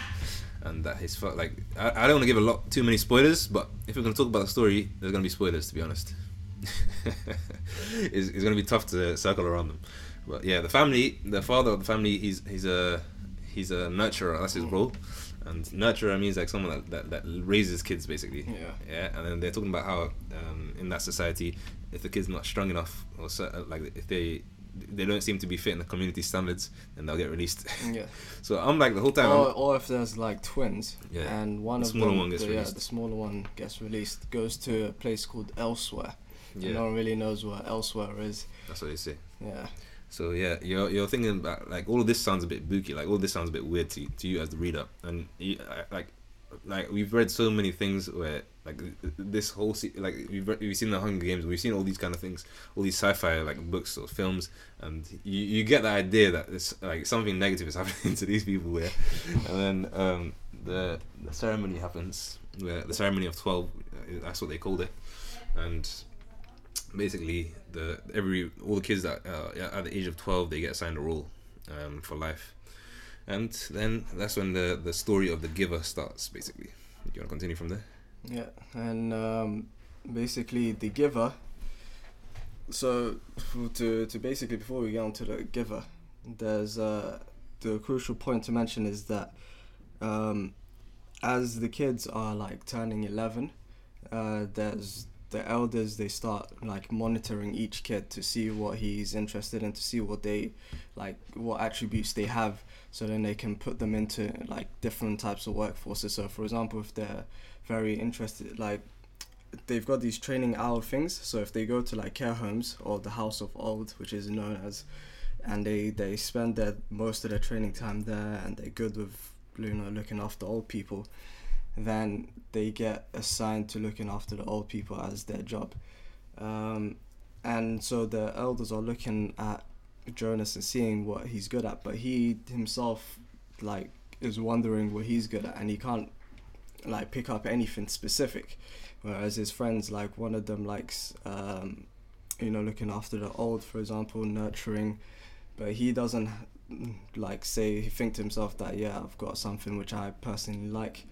and that his fa- like I, I don't want to give a lot too many spoilers, but if we're gonna talk about the story, there's gonna be spoilers to be honest. it's, it's gonna be tough to circle around them, but yeah, the family, the father of the family, he's he's a he's a nurturer. That's his role. And nurturer means like someone that, that, that raises kids basically. Yeah. Yeah. And then they're talking about how um, in that society, if the kid's not strong enough or cer- like if they they don't seem to be fitting the community standards, then they'll get released. Yeah. so I'm like the whole time. Or, or if there's like twins, Yeah. and one The of smaller them, one gets the, yeah, released. the smaller one gets released, goes to a place called Elsewhere. yeah, No one really knows what Elsewhere is. that's what they say. Yeah. So yeah, you're you're thinking about like all of this sounds a bit booky, like all this sounds a bit weird to to you as the reader, and you, like like we've read so many things where like this whole se- like we've read, we've seen the Hunger Games, we've seen all these kind of things, all these sci-fi like books or films, and you you get the idea that it's like something negative is happening to these people here, and then um the the ceremony happens, where the ceremony of twelve, uh, that's what they called it, and basically the every all the kids that uh, at the age of 12 they get assigned a role um, for life and then that's when the the story of the giver starts basically do you want to continue from there Yeah, and um, basically the giver. So to to basically before we get on to the giver, there's uh, the crucial point to mention is that um, as the kids are like turning eleven, uh, there's the elders they start like monitoring each kid to see what he's interested in to see what they like what attributes they have. So then they can put them into like different types of workforces. So for example if they're very interested like they've got these training hour things. So if they go to like care homes or the house of old which is known as and they they spend their most of their training time there and they're good with you know looking after old people then they get assigned to looking after the old people as their job. Um, and so the elders are looking at Jonas and seeing what he's good at but he himself like is wondering what he's good at and he can't like pick up anything specific. Whereas his friends like one of them likes um, you know looking after the old for example nurturing but he doesn't like say he think to himself that yeah I've got something which I personally like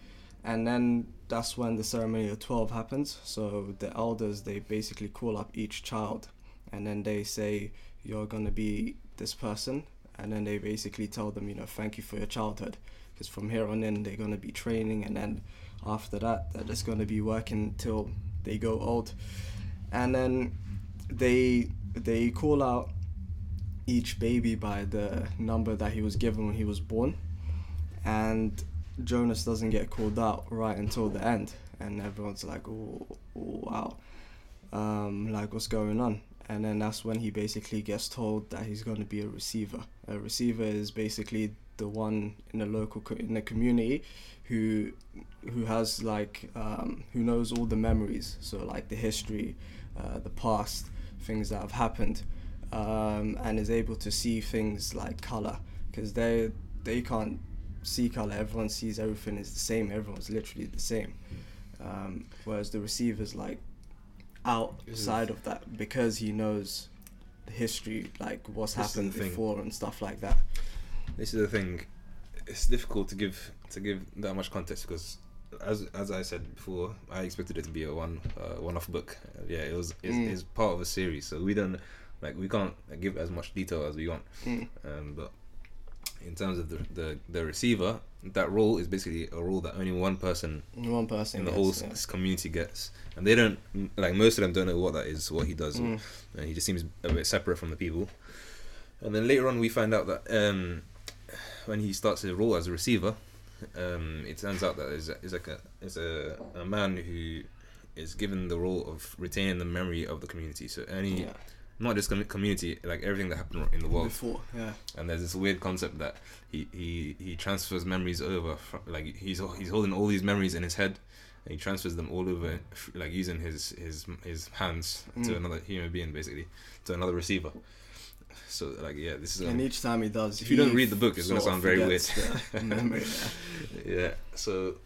and then that's when the ceremony of 12 happens. So the elders they basically call up each child and then they say you're going to be this person. And then they basically tell them you know thank you for your childhood. Because from here on in they're going to be training and then after that they're just going to be working till they go old. And then they they call out each baby by the number that he was given when he was born. And Jonas doesn't get called out right until the end and everyone's like oh, wow. Um, like what's going on? And then that's when he basically gets told that he's going to be a receiver. A receiver is basically the one in the local co- in the community who who has like um, who knows all the memories. So like the history uh, the past things that have happened um, and is able to see things like color. Because they they can't see color everyone sees everything is the same everyone's literally the same um, whereas the receiver's like outside of that because he knows the history like what's This happened before and stuff like that this is the thing it's difficult to give to give that much context because as as I said before, I expected it to be a one uh, one off book. Uh, yeah, it was it's, Mm. it's part of a series, so we don't like we can't give as much detail as we want. Mm. Um, but in terms of the, the the receiver, that role is basically a role that only one person One person in the gets, whole yeah. community gets, and they don't like most of them don't know what that is, what he does, Mm. and he just seems a bit separate from the people. And then later on, we find out that um, when he starts his role as a receiver, um, it turns out that is is like a is a, a man who is given the role of retaining the memory of the community. So any Yeah. Not just com- community, like everything that happened in the world. Before, yeah. And there's this weird concept that he he, he transfers memories over, from, like he's he's holding all these memories in his head, and he transfers them all over, like using his his his hands to Mm. another human being, basically, to another receiver. So like yeah, this is and um, each time he does, if you don't read the book, it's gonna sound very weird. memory. yeah. yeah. So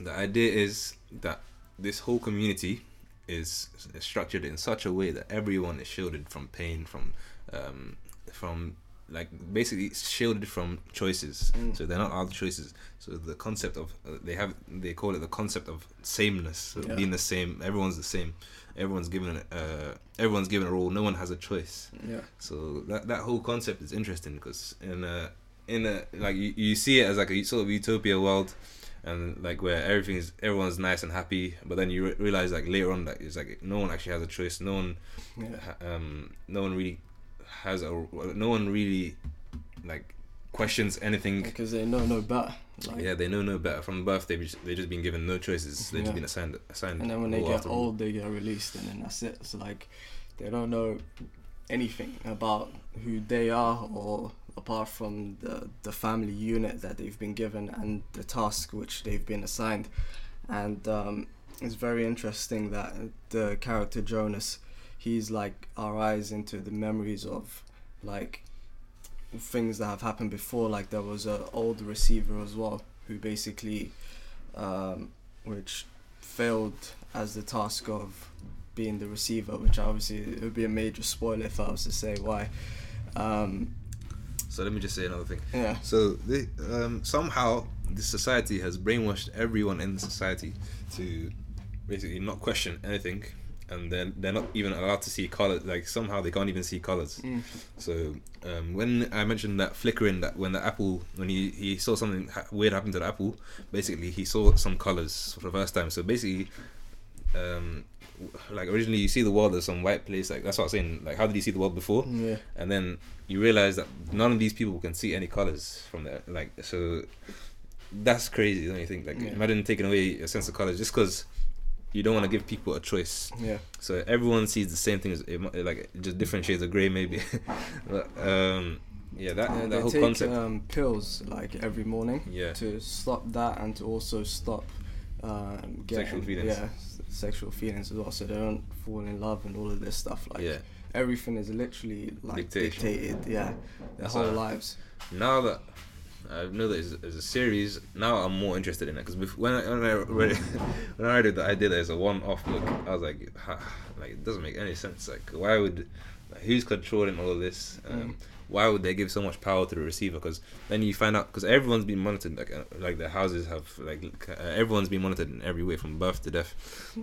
the idea is that this whole community is structured in such a way that everyone is shielded from pain, from um, from like basically shielded from choices. Mm. So they're not other choices. So the concept of uh, they have they call it the concept of sameness, so Yeah. being the same. Everyone's the same. Everyone's given uh, everyone's given a role. No one has a choice. Yeah. So that that whole concept is interesting because in a in a like you, you see it as like a sort of utopia world, and like where everything is everyone's nice and happy, but then you re- realize like later on that it's like no one actually has a choice. No one, Yeah. um, no one really has a no one really like questions anything. Because they know no better. Like, Yeah, they know no better. From birth, they've just, they've just been given no choices. They've Yeah. just been assigned assigned. And then when they get after old, they get released, and then that's it. So like, they don't know anything about who they are, or apart from the the family unit that they've been given and the task which they've been assigned. And um, it's very interesting that the character Jonas, he's like our eyes into the memories of like things that have happened before. Like there was a old receiver as well who basically, um, which failed as the task of being the receiver, which obviously it would be a major spoiler if I was to say why. Um, So let me just say another thing. yeah, So they, um, somehow this society has brainwashed everyone in the society to basically not question anything, and then they're not even allowed to see color. Like somehow they can't even see colors. Mm. So um, when I mentioned that flickering, that when the apple, when he, he saw something ha- weird happen to the apple, basically he saw some colors for the first time. So basically, um, like originally you see the world as some white place. Like that's what I was saying. Like how did you see the world before? yeah, and then you realize that none of these people can see any colors from there. Like so, that's crazy. Don't you think? Like Yeah. imagine taking away a sense of colors just because you don't want to give people a choice. yeah, So everyone sees the same thing as like just different shades of gray, maybe. but, um, yeah, that yeah. that They whole take concept. um, pills like every morning yeah, to stop that and to also stop um, getting, Sexual feelings. Yeah, sexual feelings as well, so they don't fall in love and all of this stuff. Like yeah. everything is literally like Dictation. dictated. Yeah, their That's whole lives. Now that I know that it's, a series, now I'm more interested in it because when I, when I read it, when I read the idea that it's a one-off book, I was like, ha, like it doesn't make any sense. Like, why would like, who's controlling all of this? Um, Mm. Why would they give so much power to the receiver? Because then you find out because everyone's been monitored. Like, uh, like their houses have like uh, everyone's been monitored in every way from birth to death.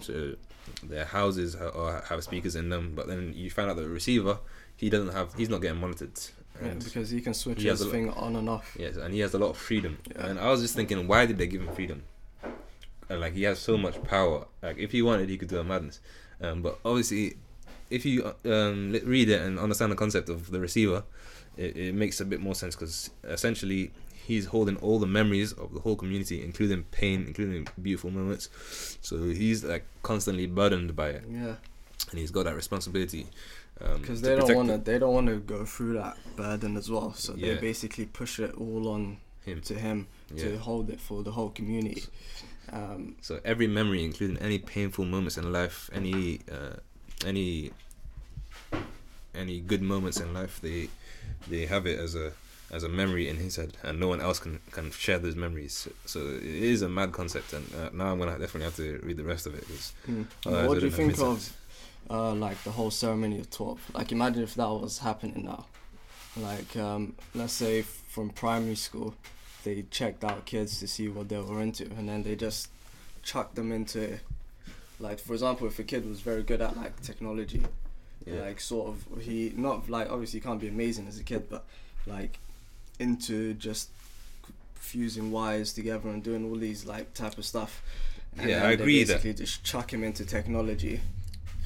So their houses ha- or have speakers in them, but then you find out that the receiver he doesn't have he's not getting monitored. Yeah, because he can switch he his thing on and off. Yes, and he has a lot of freedom. Yeah. And I was just thinking, why did they give him freedom? And like he has so much power. Like if he wanted, he could do a madness. Um, but obviously, if you um, read it and understand the concept of the receiver, it, it makes a bit more sense because essentially he's holding all the memories of the whole community, including pain, including beautiful moments. So he's like constantly burdened by it, Yeah, and he's got that responsibility. Um, because to they don't want to. They don't want to go through that burden as well. So Yeah. they basically push it all on him. to him Yeah. to hold it for the whole community. Um, So every memory, including any painful moments in life, any uh, any any good moments in life, they they have it as a as a memory in his head, and no one else can can share those memories. So it is a mad concept, and uh, now I'm gonna definitely have to read the rest of it. mm. what do you think of uh, like the whole ceremony of twelve? Like, imagine if that was happening now. Like, um, let's say from primary school, they checked out kids to see what they were into, and then they just chucked them into, like for example, if a kid was very good at like technology, Yeah. like sort of he not like obviously can't be amazing as a kid, but like into just fusing wires together and doing all these like type of stuff. And Yeah, I agree that- Basically, just chuck him into technology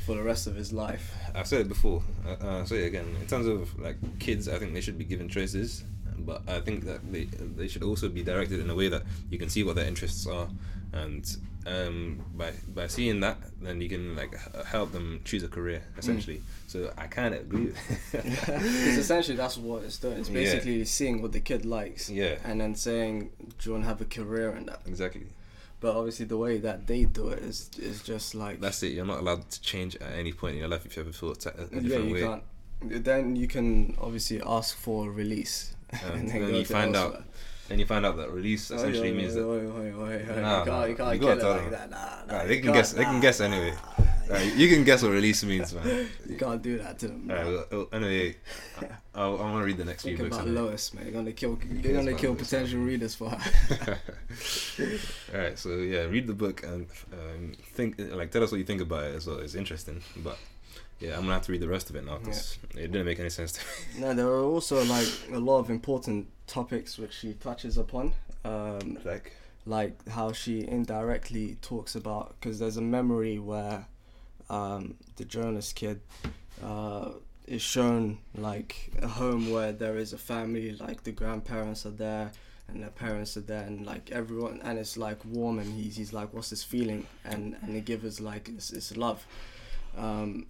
for the rest of his life. I've said it before. Uh, uh, I'll say it again. In terms of like kids, I think they should be given choices, but I think that they they should also be directed in a way that you can see what their interests are, and um, by by seeing that, then you can like h- help them choose a career essentially. So I kind of agree. Because essentially that's what it's doing. It's Yeah. basically seeing what the kid likes. Yeah. And then saying, do you want to have a career in that? exactly. But obviously the way that they do it is is just like That's it. You're not allowed to change at any point in your life if you ever thought a, a yeah, you way. can't. Then you can obviously ask for a release. And then then you find elsewhere. out Then you find out that release essentially means that. Nah, you can't, you can't you kill gotta it tell like them. Nah, nah, they can guess. They can guess anyway. you can guess what release means, man. You can't do that to them. Well, well, anyway, I, I want to read the next few books. about anyway. Lois, man. You're gonna kill. You're gonna kill Lois, potential readers for her. Alright, so yeah, read the book and um, think like tell us what you think about it as well. It's interesting, but yeah, I'm gonna have to read the rest of it now because it didn't make any sense to me. no, there are also like a lot of important topics which she touches upon. Um, like, like how she indirectly talks about because there's a memory where um, the journalist kid uh, is shown like a home where there is a family like the grandparents are there and the parents are there and like everyone and it's like warm and he's, he's like what's this feeling and and the giver's like it's, it's love um,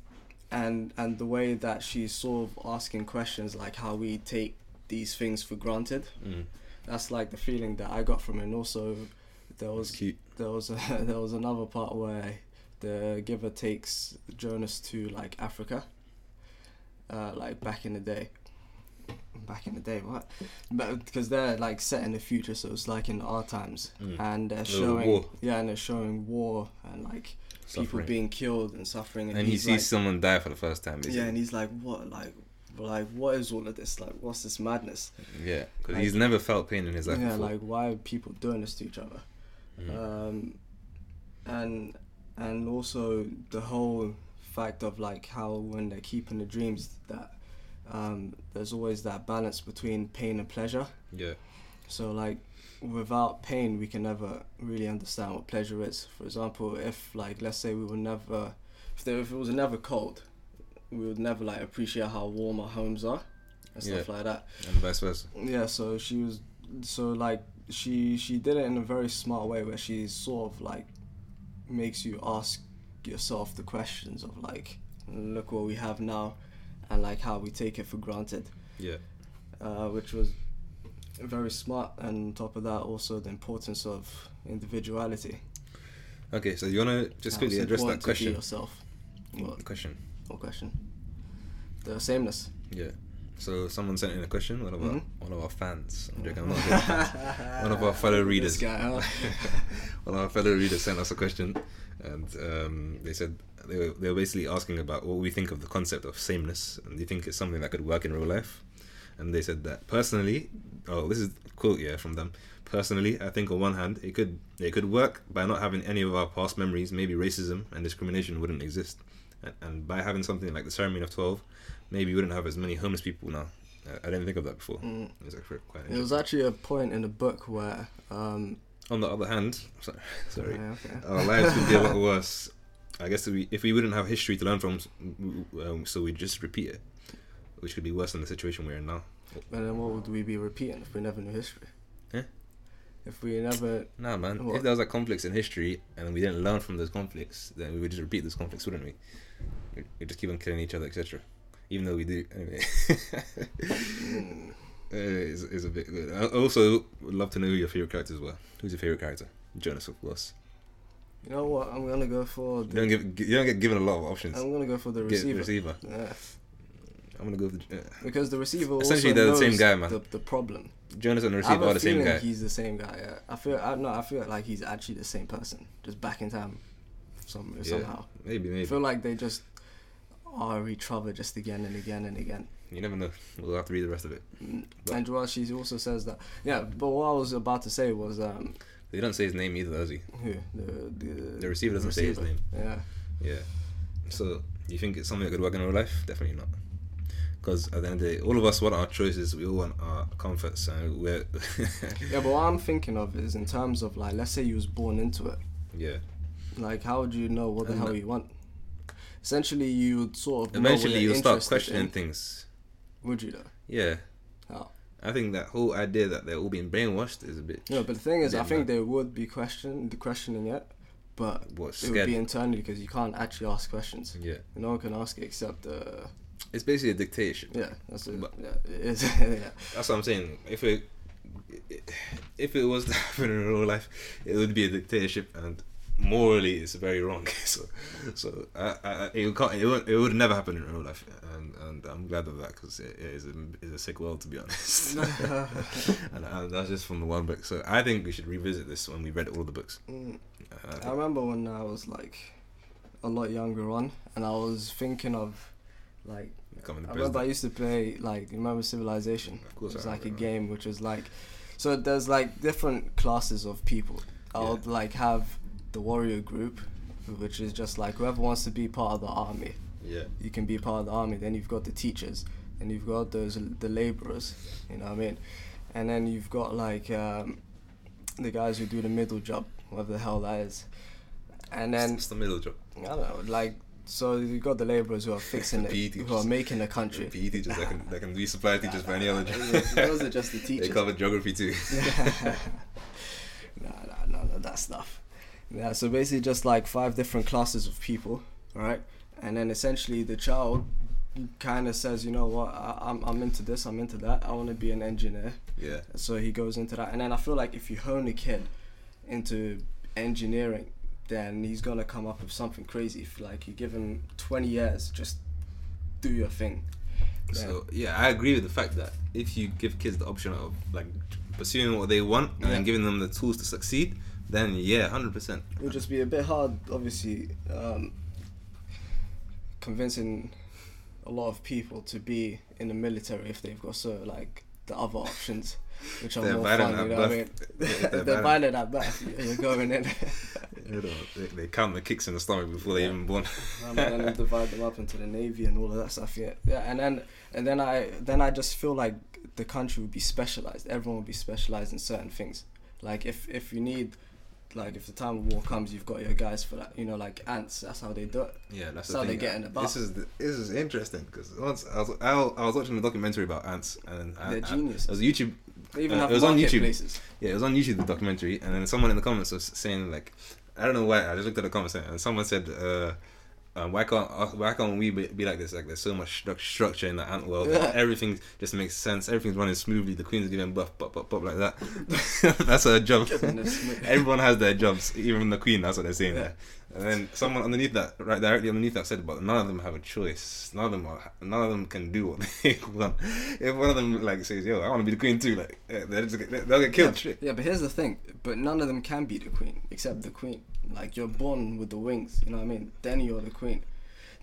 and and the way that she's sort of asking questions like how we take these things for granted mm, that's like the feeling that I got from it. And also, there was cute. there was a, there was another part where the giver takes Jonas to like Africa, uh, like back in the day. Back in the day, what? But because they're like set in the future, so it's like in our times, Mm. and they're showing war. yeah, and they're showing war and like people being killed and suffering, and, and he sees like, someone die for the first time. Basically. yeah, and he's like, what, like, like what is all of this? Like, what's this madness? Yeah, because Like- he's never felt pain in his life yeah, before. like why are people doing this to each other? Mhm. Um, and and also the whole fact of like how when they're keeping the dreams that um, there's always that balance between pain and pleasure. yeah, So like without pain, we can never really understand what pleasure is. For example, if like let's say we were never, if there if it was never cold, we would never like appreciate how warm our homes are and stuff Yeah. like that. and vice versa. Yeah, so she was so like she she did it in a very smart way where she sort of like makes you ask yourself the questions of like look what we have now and like how we take it for granted Yeah, uh, which was very smart and on top of that also the importance of individuality Okay, so you wanna just quickly address that important to be question? yourself what, Question. what question the sameness Yeah. So someone sent in a question. One of our Mhm. one of our fans. I'm joking. I'm not a fan. One of our fellow readers. guy huh? one of our fellow readers sent us a question, and um, they said they were, they were basically asking about what we think of the concept of sameness, and do you think it's something that could work in real life? And they said that personally, oh, this is a quote yeah from them. Personally, I think on one hand it could it could work by not having any of our past memories. Maybe racism and discrimination wouldn't exist, and, and by having something like the ceremony of twelve, maybe we wouldn't have as many homeless people now. Uh, I didn't think of that before. Mm. It was actually quite it was actually a point in the book where um On the other hand, sorry, sorry yeah, okay. our lives would be a lot worse. I guess if we, if we wouldn't have history to learn from, um, so we just repeat it, which could be worse than the situation we're in now. And then what would we be repeating if we never knew history? Yeah. If we never, Nah, man. What? If there was like conflicts in history and we didn't learn from those conflicts, then we would just repeat those conflicts, wouldn't we? We we'd just keep on killing each other, etc. Even though we do, anyway. mm, Uh, it's, it's a bit good. I also would love to know who your favorite characters were. Who's your favorite character? Jonas, of course. you know what? I'm gonna go for You don't the. give, you don't get given a lot of options. I'm gonna go for the Get receiver. receiver. Yeah, I'm gonna go with uh, because the receiver Essentially, they're the same guy, man. The, the problem. Jonas and the receiver are the same guy. he's the same guy. Yeah. I feel. I no. I feel like he's actually the same person, just back in time, some Yeah. somehow. Maybe, I feel like they just are each other just again and again and again. You never know. We'll have to read the rest of it. Mm. But- and well, she also says that. Yeah, but what I was about to say was um, He doesn't say his name either, does he? Who? The the, The receiver doesn't say his name. Yeah. Yeah. So you think it's something that could work in real life? Definitely not. Because at the end of the day, all of us want our choices. We all want our comforts, and we're Yeah, but what I'm thinking of is in terms of like, let's say you was born into it. yeah. Like, how would you know what the And hell that- you want? Essentially, you would sort of Eventually, you'll start questioning in. things. Would you though? Yeah. How? I think that whole idea that they're all being brainwashed is a bit. No, but the thing is, I think there would be question, the questioning it, but What, it would be internally because you can't actually ask questions. Yeah. No one can ask it except, uh, It's basically a dictatorship. yeah, that's it. But- yeah, yeah. That's what I'm saying. If it if it was to happen in real life, it would be a dictatorship, and morally, it's very wrong. so, so I, I, it can't, it would, it would never happen in real life, and, and I'm glad of that because it, it is a, it's a sick world to be honest. and, and that's just from the one book. So I think we should revisit this when we read all the books. Mm. Uh, I I remember when I was like a lot younger on, and I was thinking of like I remember I used to play like you remember Civilization. Of course it was like a game which was like so there's like different classes of people. I Yeah. like have the warrior group, which is just like whoever wants to be part of the army, Yeah. you can be part of the army. Then you've got the teachers, and you've got those the laborers. You know what I mean? And then you've got like um, the guys who do the middle job, whatever the hell that is. And then it's the middle job. I don't know, like so you've got the laborers who are fixing PE it, who are making the country. PE teachers that can that can be supply teachers for any other job. Those are just the teachers. They cover geography too. nah, nah, nah, nah, that stuff. Yeah, so basically just like five different classes of people, right? And then essentially the child kind of says, you know what, I, I'm I'm into this, I'm into that. I want to be an engineer. yeah. So he goes into that, and then I feel like if you hone a kid into engineering, then he's gonna come up with something crazy. If like you give him 20 years, just do your thing. So yeah, I agree with the fact that if you give kids the option of like pursuing what they want and Yeah. then giving them the tools to succeed, then yeah, hundred percent. It would just be a bit hard, obviously, um, convincing a lot of people to be in the military if they've got so like the other options, which are They're more fun. You know what I mean? They're, They're violent. at birth. You're going in. You know, they, they count the kicks in the stomach before Yeah. even born. Um, and then divide them up into the navy and all of that stuff. Yeah, yeah. And then and then I then I just feel like the country would be specialized. Everyone would be specialized in certain things. Like if if you need, like if the time of war comes, you've got your guys for that. You know, like ants. That's how they do it. Yeah, that's That's the how thing. they get in the This is the, this is interesting because once I was I, I was watching a documentary about ants and I, They're I- geniuses. it was a YouTube. They even uh, have it was on YouTube. marketplaces. Yeah, it was on YouTube the documentary, and then someone in the comments was saying like, I don't know why. I just looked at the comments and someone said, uh, um, "Why can't uh, why can't we be, be like this? Like there's so much stru- structure in the ant world. Yeah. Everything just makes sense. Everything's running smoothly. The queen's giving buff, pop, pop, pop like that. that's her job. Everyone has their jobs, even the queen. That's what they're saying Yeah. there. And then someone underneath that, right directly underneath that, said, "But none of them have a choice. None of them are. None of them can do what they want. If one of them like says, "Yo, I want to be the queen too," like eh, they'll get, killed. Yeah, yeah, but here's the thing. But none of them can be the queen except the queen. Like you're born with the wings. You know what I mean? Then you're the queen.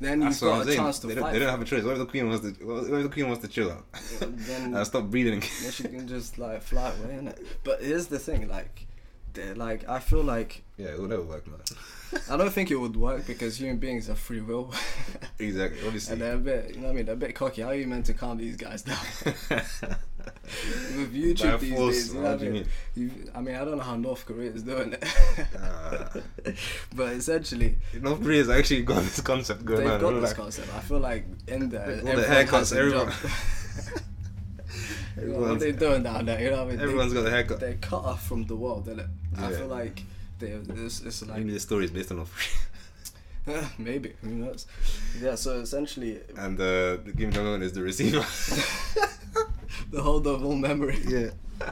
Then you've got a chance to They don't, fight. they don't have a choice. What if the queen wants to? What if the queen wants to chill out then and stop breathing? then she can just like fly away, innit? But here's the thing, like, like I feel like yeah, it will never work, man. I don't think it would work because human beings have free will, exactly. Obviously. and they're a bit, you know what I mean? They're a bit cocky. How are you meant to calm these guys down? With YouTube these force, days, you know what I you mean? You, I mean, I don't know how North Korea is doing it, Ah. but essentially, North Korea Korea's actually got this concept going they've on. got We're this like- concept. I feel like in there, All the haircuts, has a everyone- what they doing down there? You know what I mean? They- Everyone's got a haircut. they're cut off from the world, innit? I feel like they it's, it's like Maybe the story is based on North Korea. maybe who knows? Yeah, so essentially and uh, the Kim Jong Un is the receiver. The hold of all memory. yeah.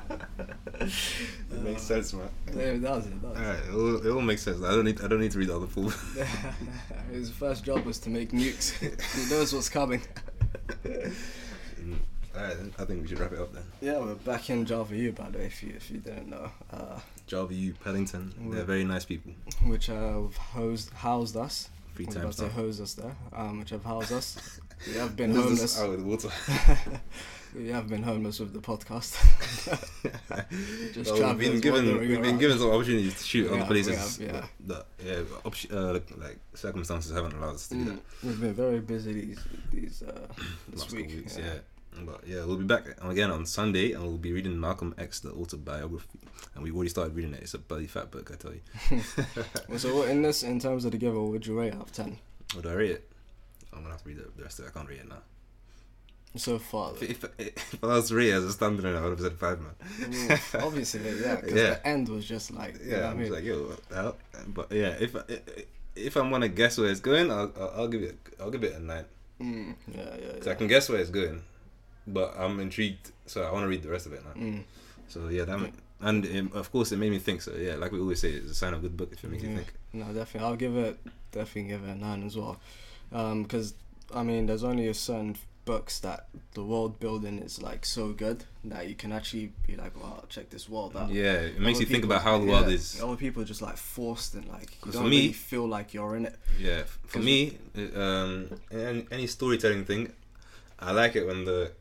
It makes sense, man. Yeah, it does. It does. It all, it all makes sense. I don't need I don't need to read all the full. His first job was to make nukes. he knows what's coming. Alright, then I think we should wrap it up then. Yeah, we're back in Java U by the way, if you if you didn't know, uh, Java U, Paddington, they're very nice people. which have housed housed us free was time about to hose us there, um, which have housed us. We have been homeless. out the water. We have been homeless with the podcast. Just Well, we've been given we've been given some opportunities to shoot We other places. have, that yeah, op- uh, like circumstances haven't allowed us to do that. Mm, We've been very busy these these uh, this last week. weeks, yeah. yeah. But yeah, we'll be back again on Sunday, and we'll be reading Malcolm X, the autobiography, and we've already started reading it. It's a bloody fat book, I tell you. Well, so what- in this, in terms of the giver, would you rate out of ten Would I rate it? I'm gonna have to read the, the rest of it. I can't read it now. So far? If, if, if I was it as a standard, I would have said five, man. Mm, Obviously, yeah, because Yeah. the end was just like, you know Yeah, I I'm mean? just like, yo, what the hell? But yeah, if I, if I'm gonna guess where it's going, I'll, I'll, I'll give it I'll give it a nine. Mm, yeah, yeah, Cause I can guess where it's going, but I'm intrigued, so I want to read the rest of it now. Mm, So yeah, that and um, of course it made me think. So yeah, like we always say, it's a sign of a good book if it makes you think. No, definitely, I'll give it, definitely give it a nine as well, because I mean, there's only a certain books that the world building is like so good that you can actually be like, wow, check this world out. Yeah, it makes you think about how the world yeah, is. Other people are just like forced and like you don't me- really feel like you're in it. Yeah, for me, um, any, any storytelling thing, I like it when the,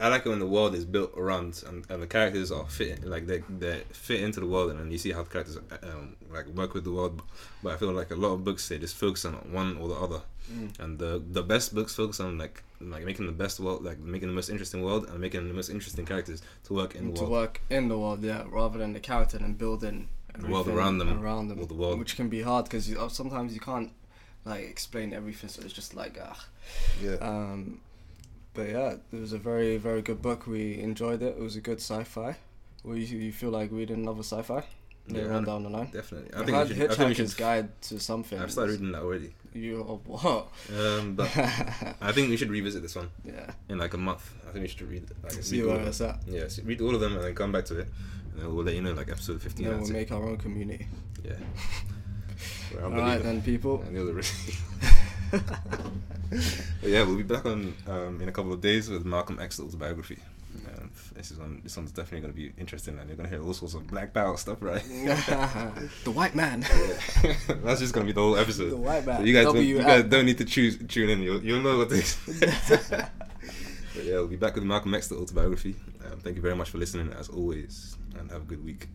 I like it when the world is built around and, and the characters are fit like they they fit into the world and then you see how the characters um, like work with the world. But I feel like a lot of books they just focus on one or the other, Mm. and the the best books focus on like like making the best world, like making the most interesting world and making the most interesting characters to work in the to world. work in the world, yeah, rather than the character and building The world around them, around them, or the world. which can be hard because you, uh, sometimes you can't like explain everything, so it's just like ah. Yeah. Um, but yeah, it was a very very good book. We enjoyed it. It was a good sci-fi. Well, you, you feel like reading another sci-fi later Yeah, on down the line? Definitely, I, I think should. I think we should. Guide to something. I've started reading that already. You oh, what? Um, but I think we should revisit this one yeah. in like a month. I think we should read like See read all where it's at. Yeah, so read all of them and then come back to it, and then we'll let you know like episode fifteen. Then we'll make our own community. yeah. All right then, people. And the other- but yeah, we'll be back on um, in a couple of days with Malcolm X's autobiography. And this is one. This one's definitely going to be interesting, and you're going to hear all sorts of Black Power stuff, right? the white man. That's just going to be the whole episode. The white man. So you guys, don't, you guys don't need to choose tune in. You'll, you'll know what this. but yeah, we'll be back with Malcolm X, the autobiography. Um, thank you very much for listening, as always, and have a good week.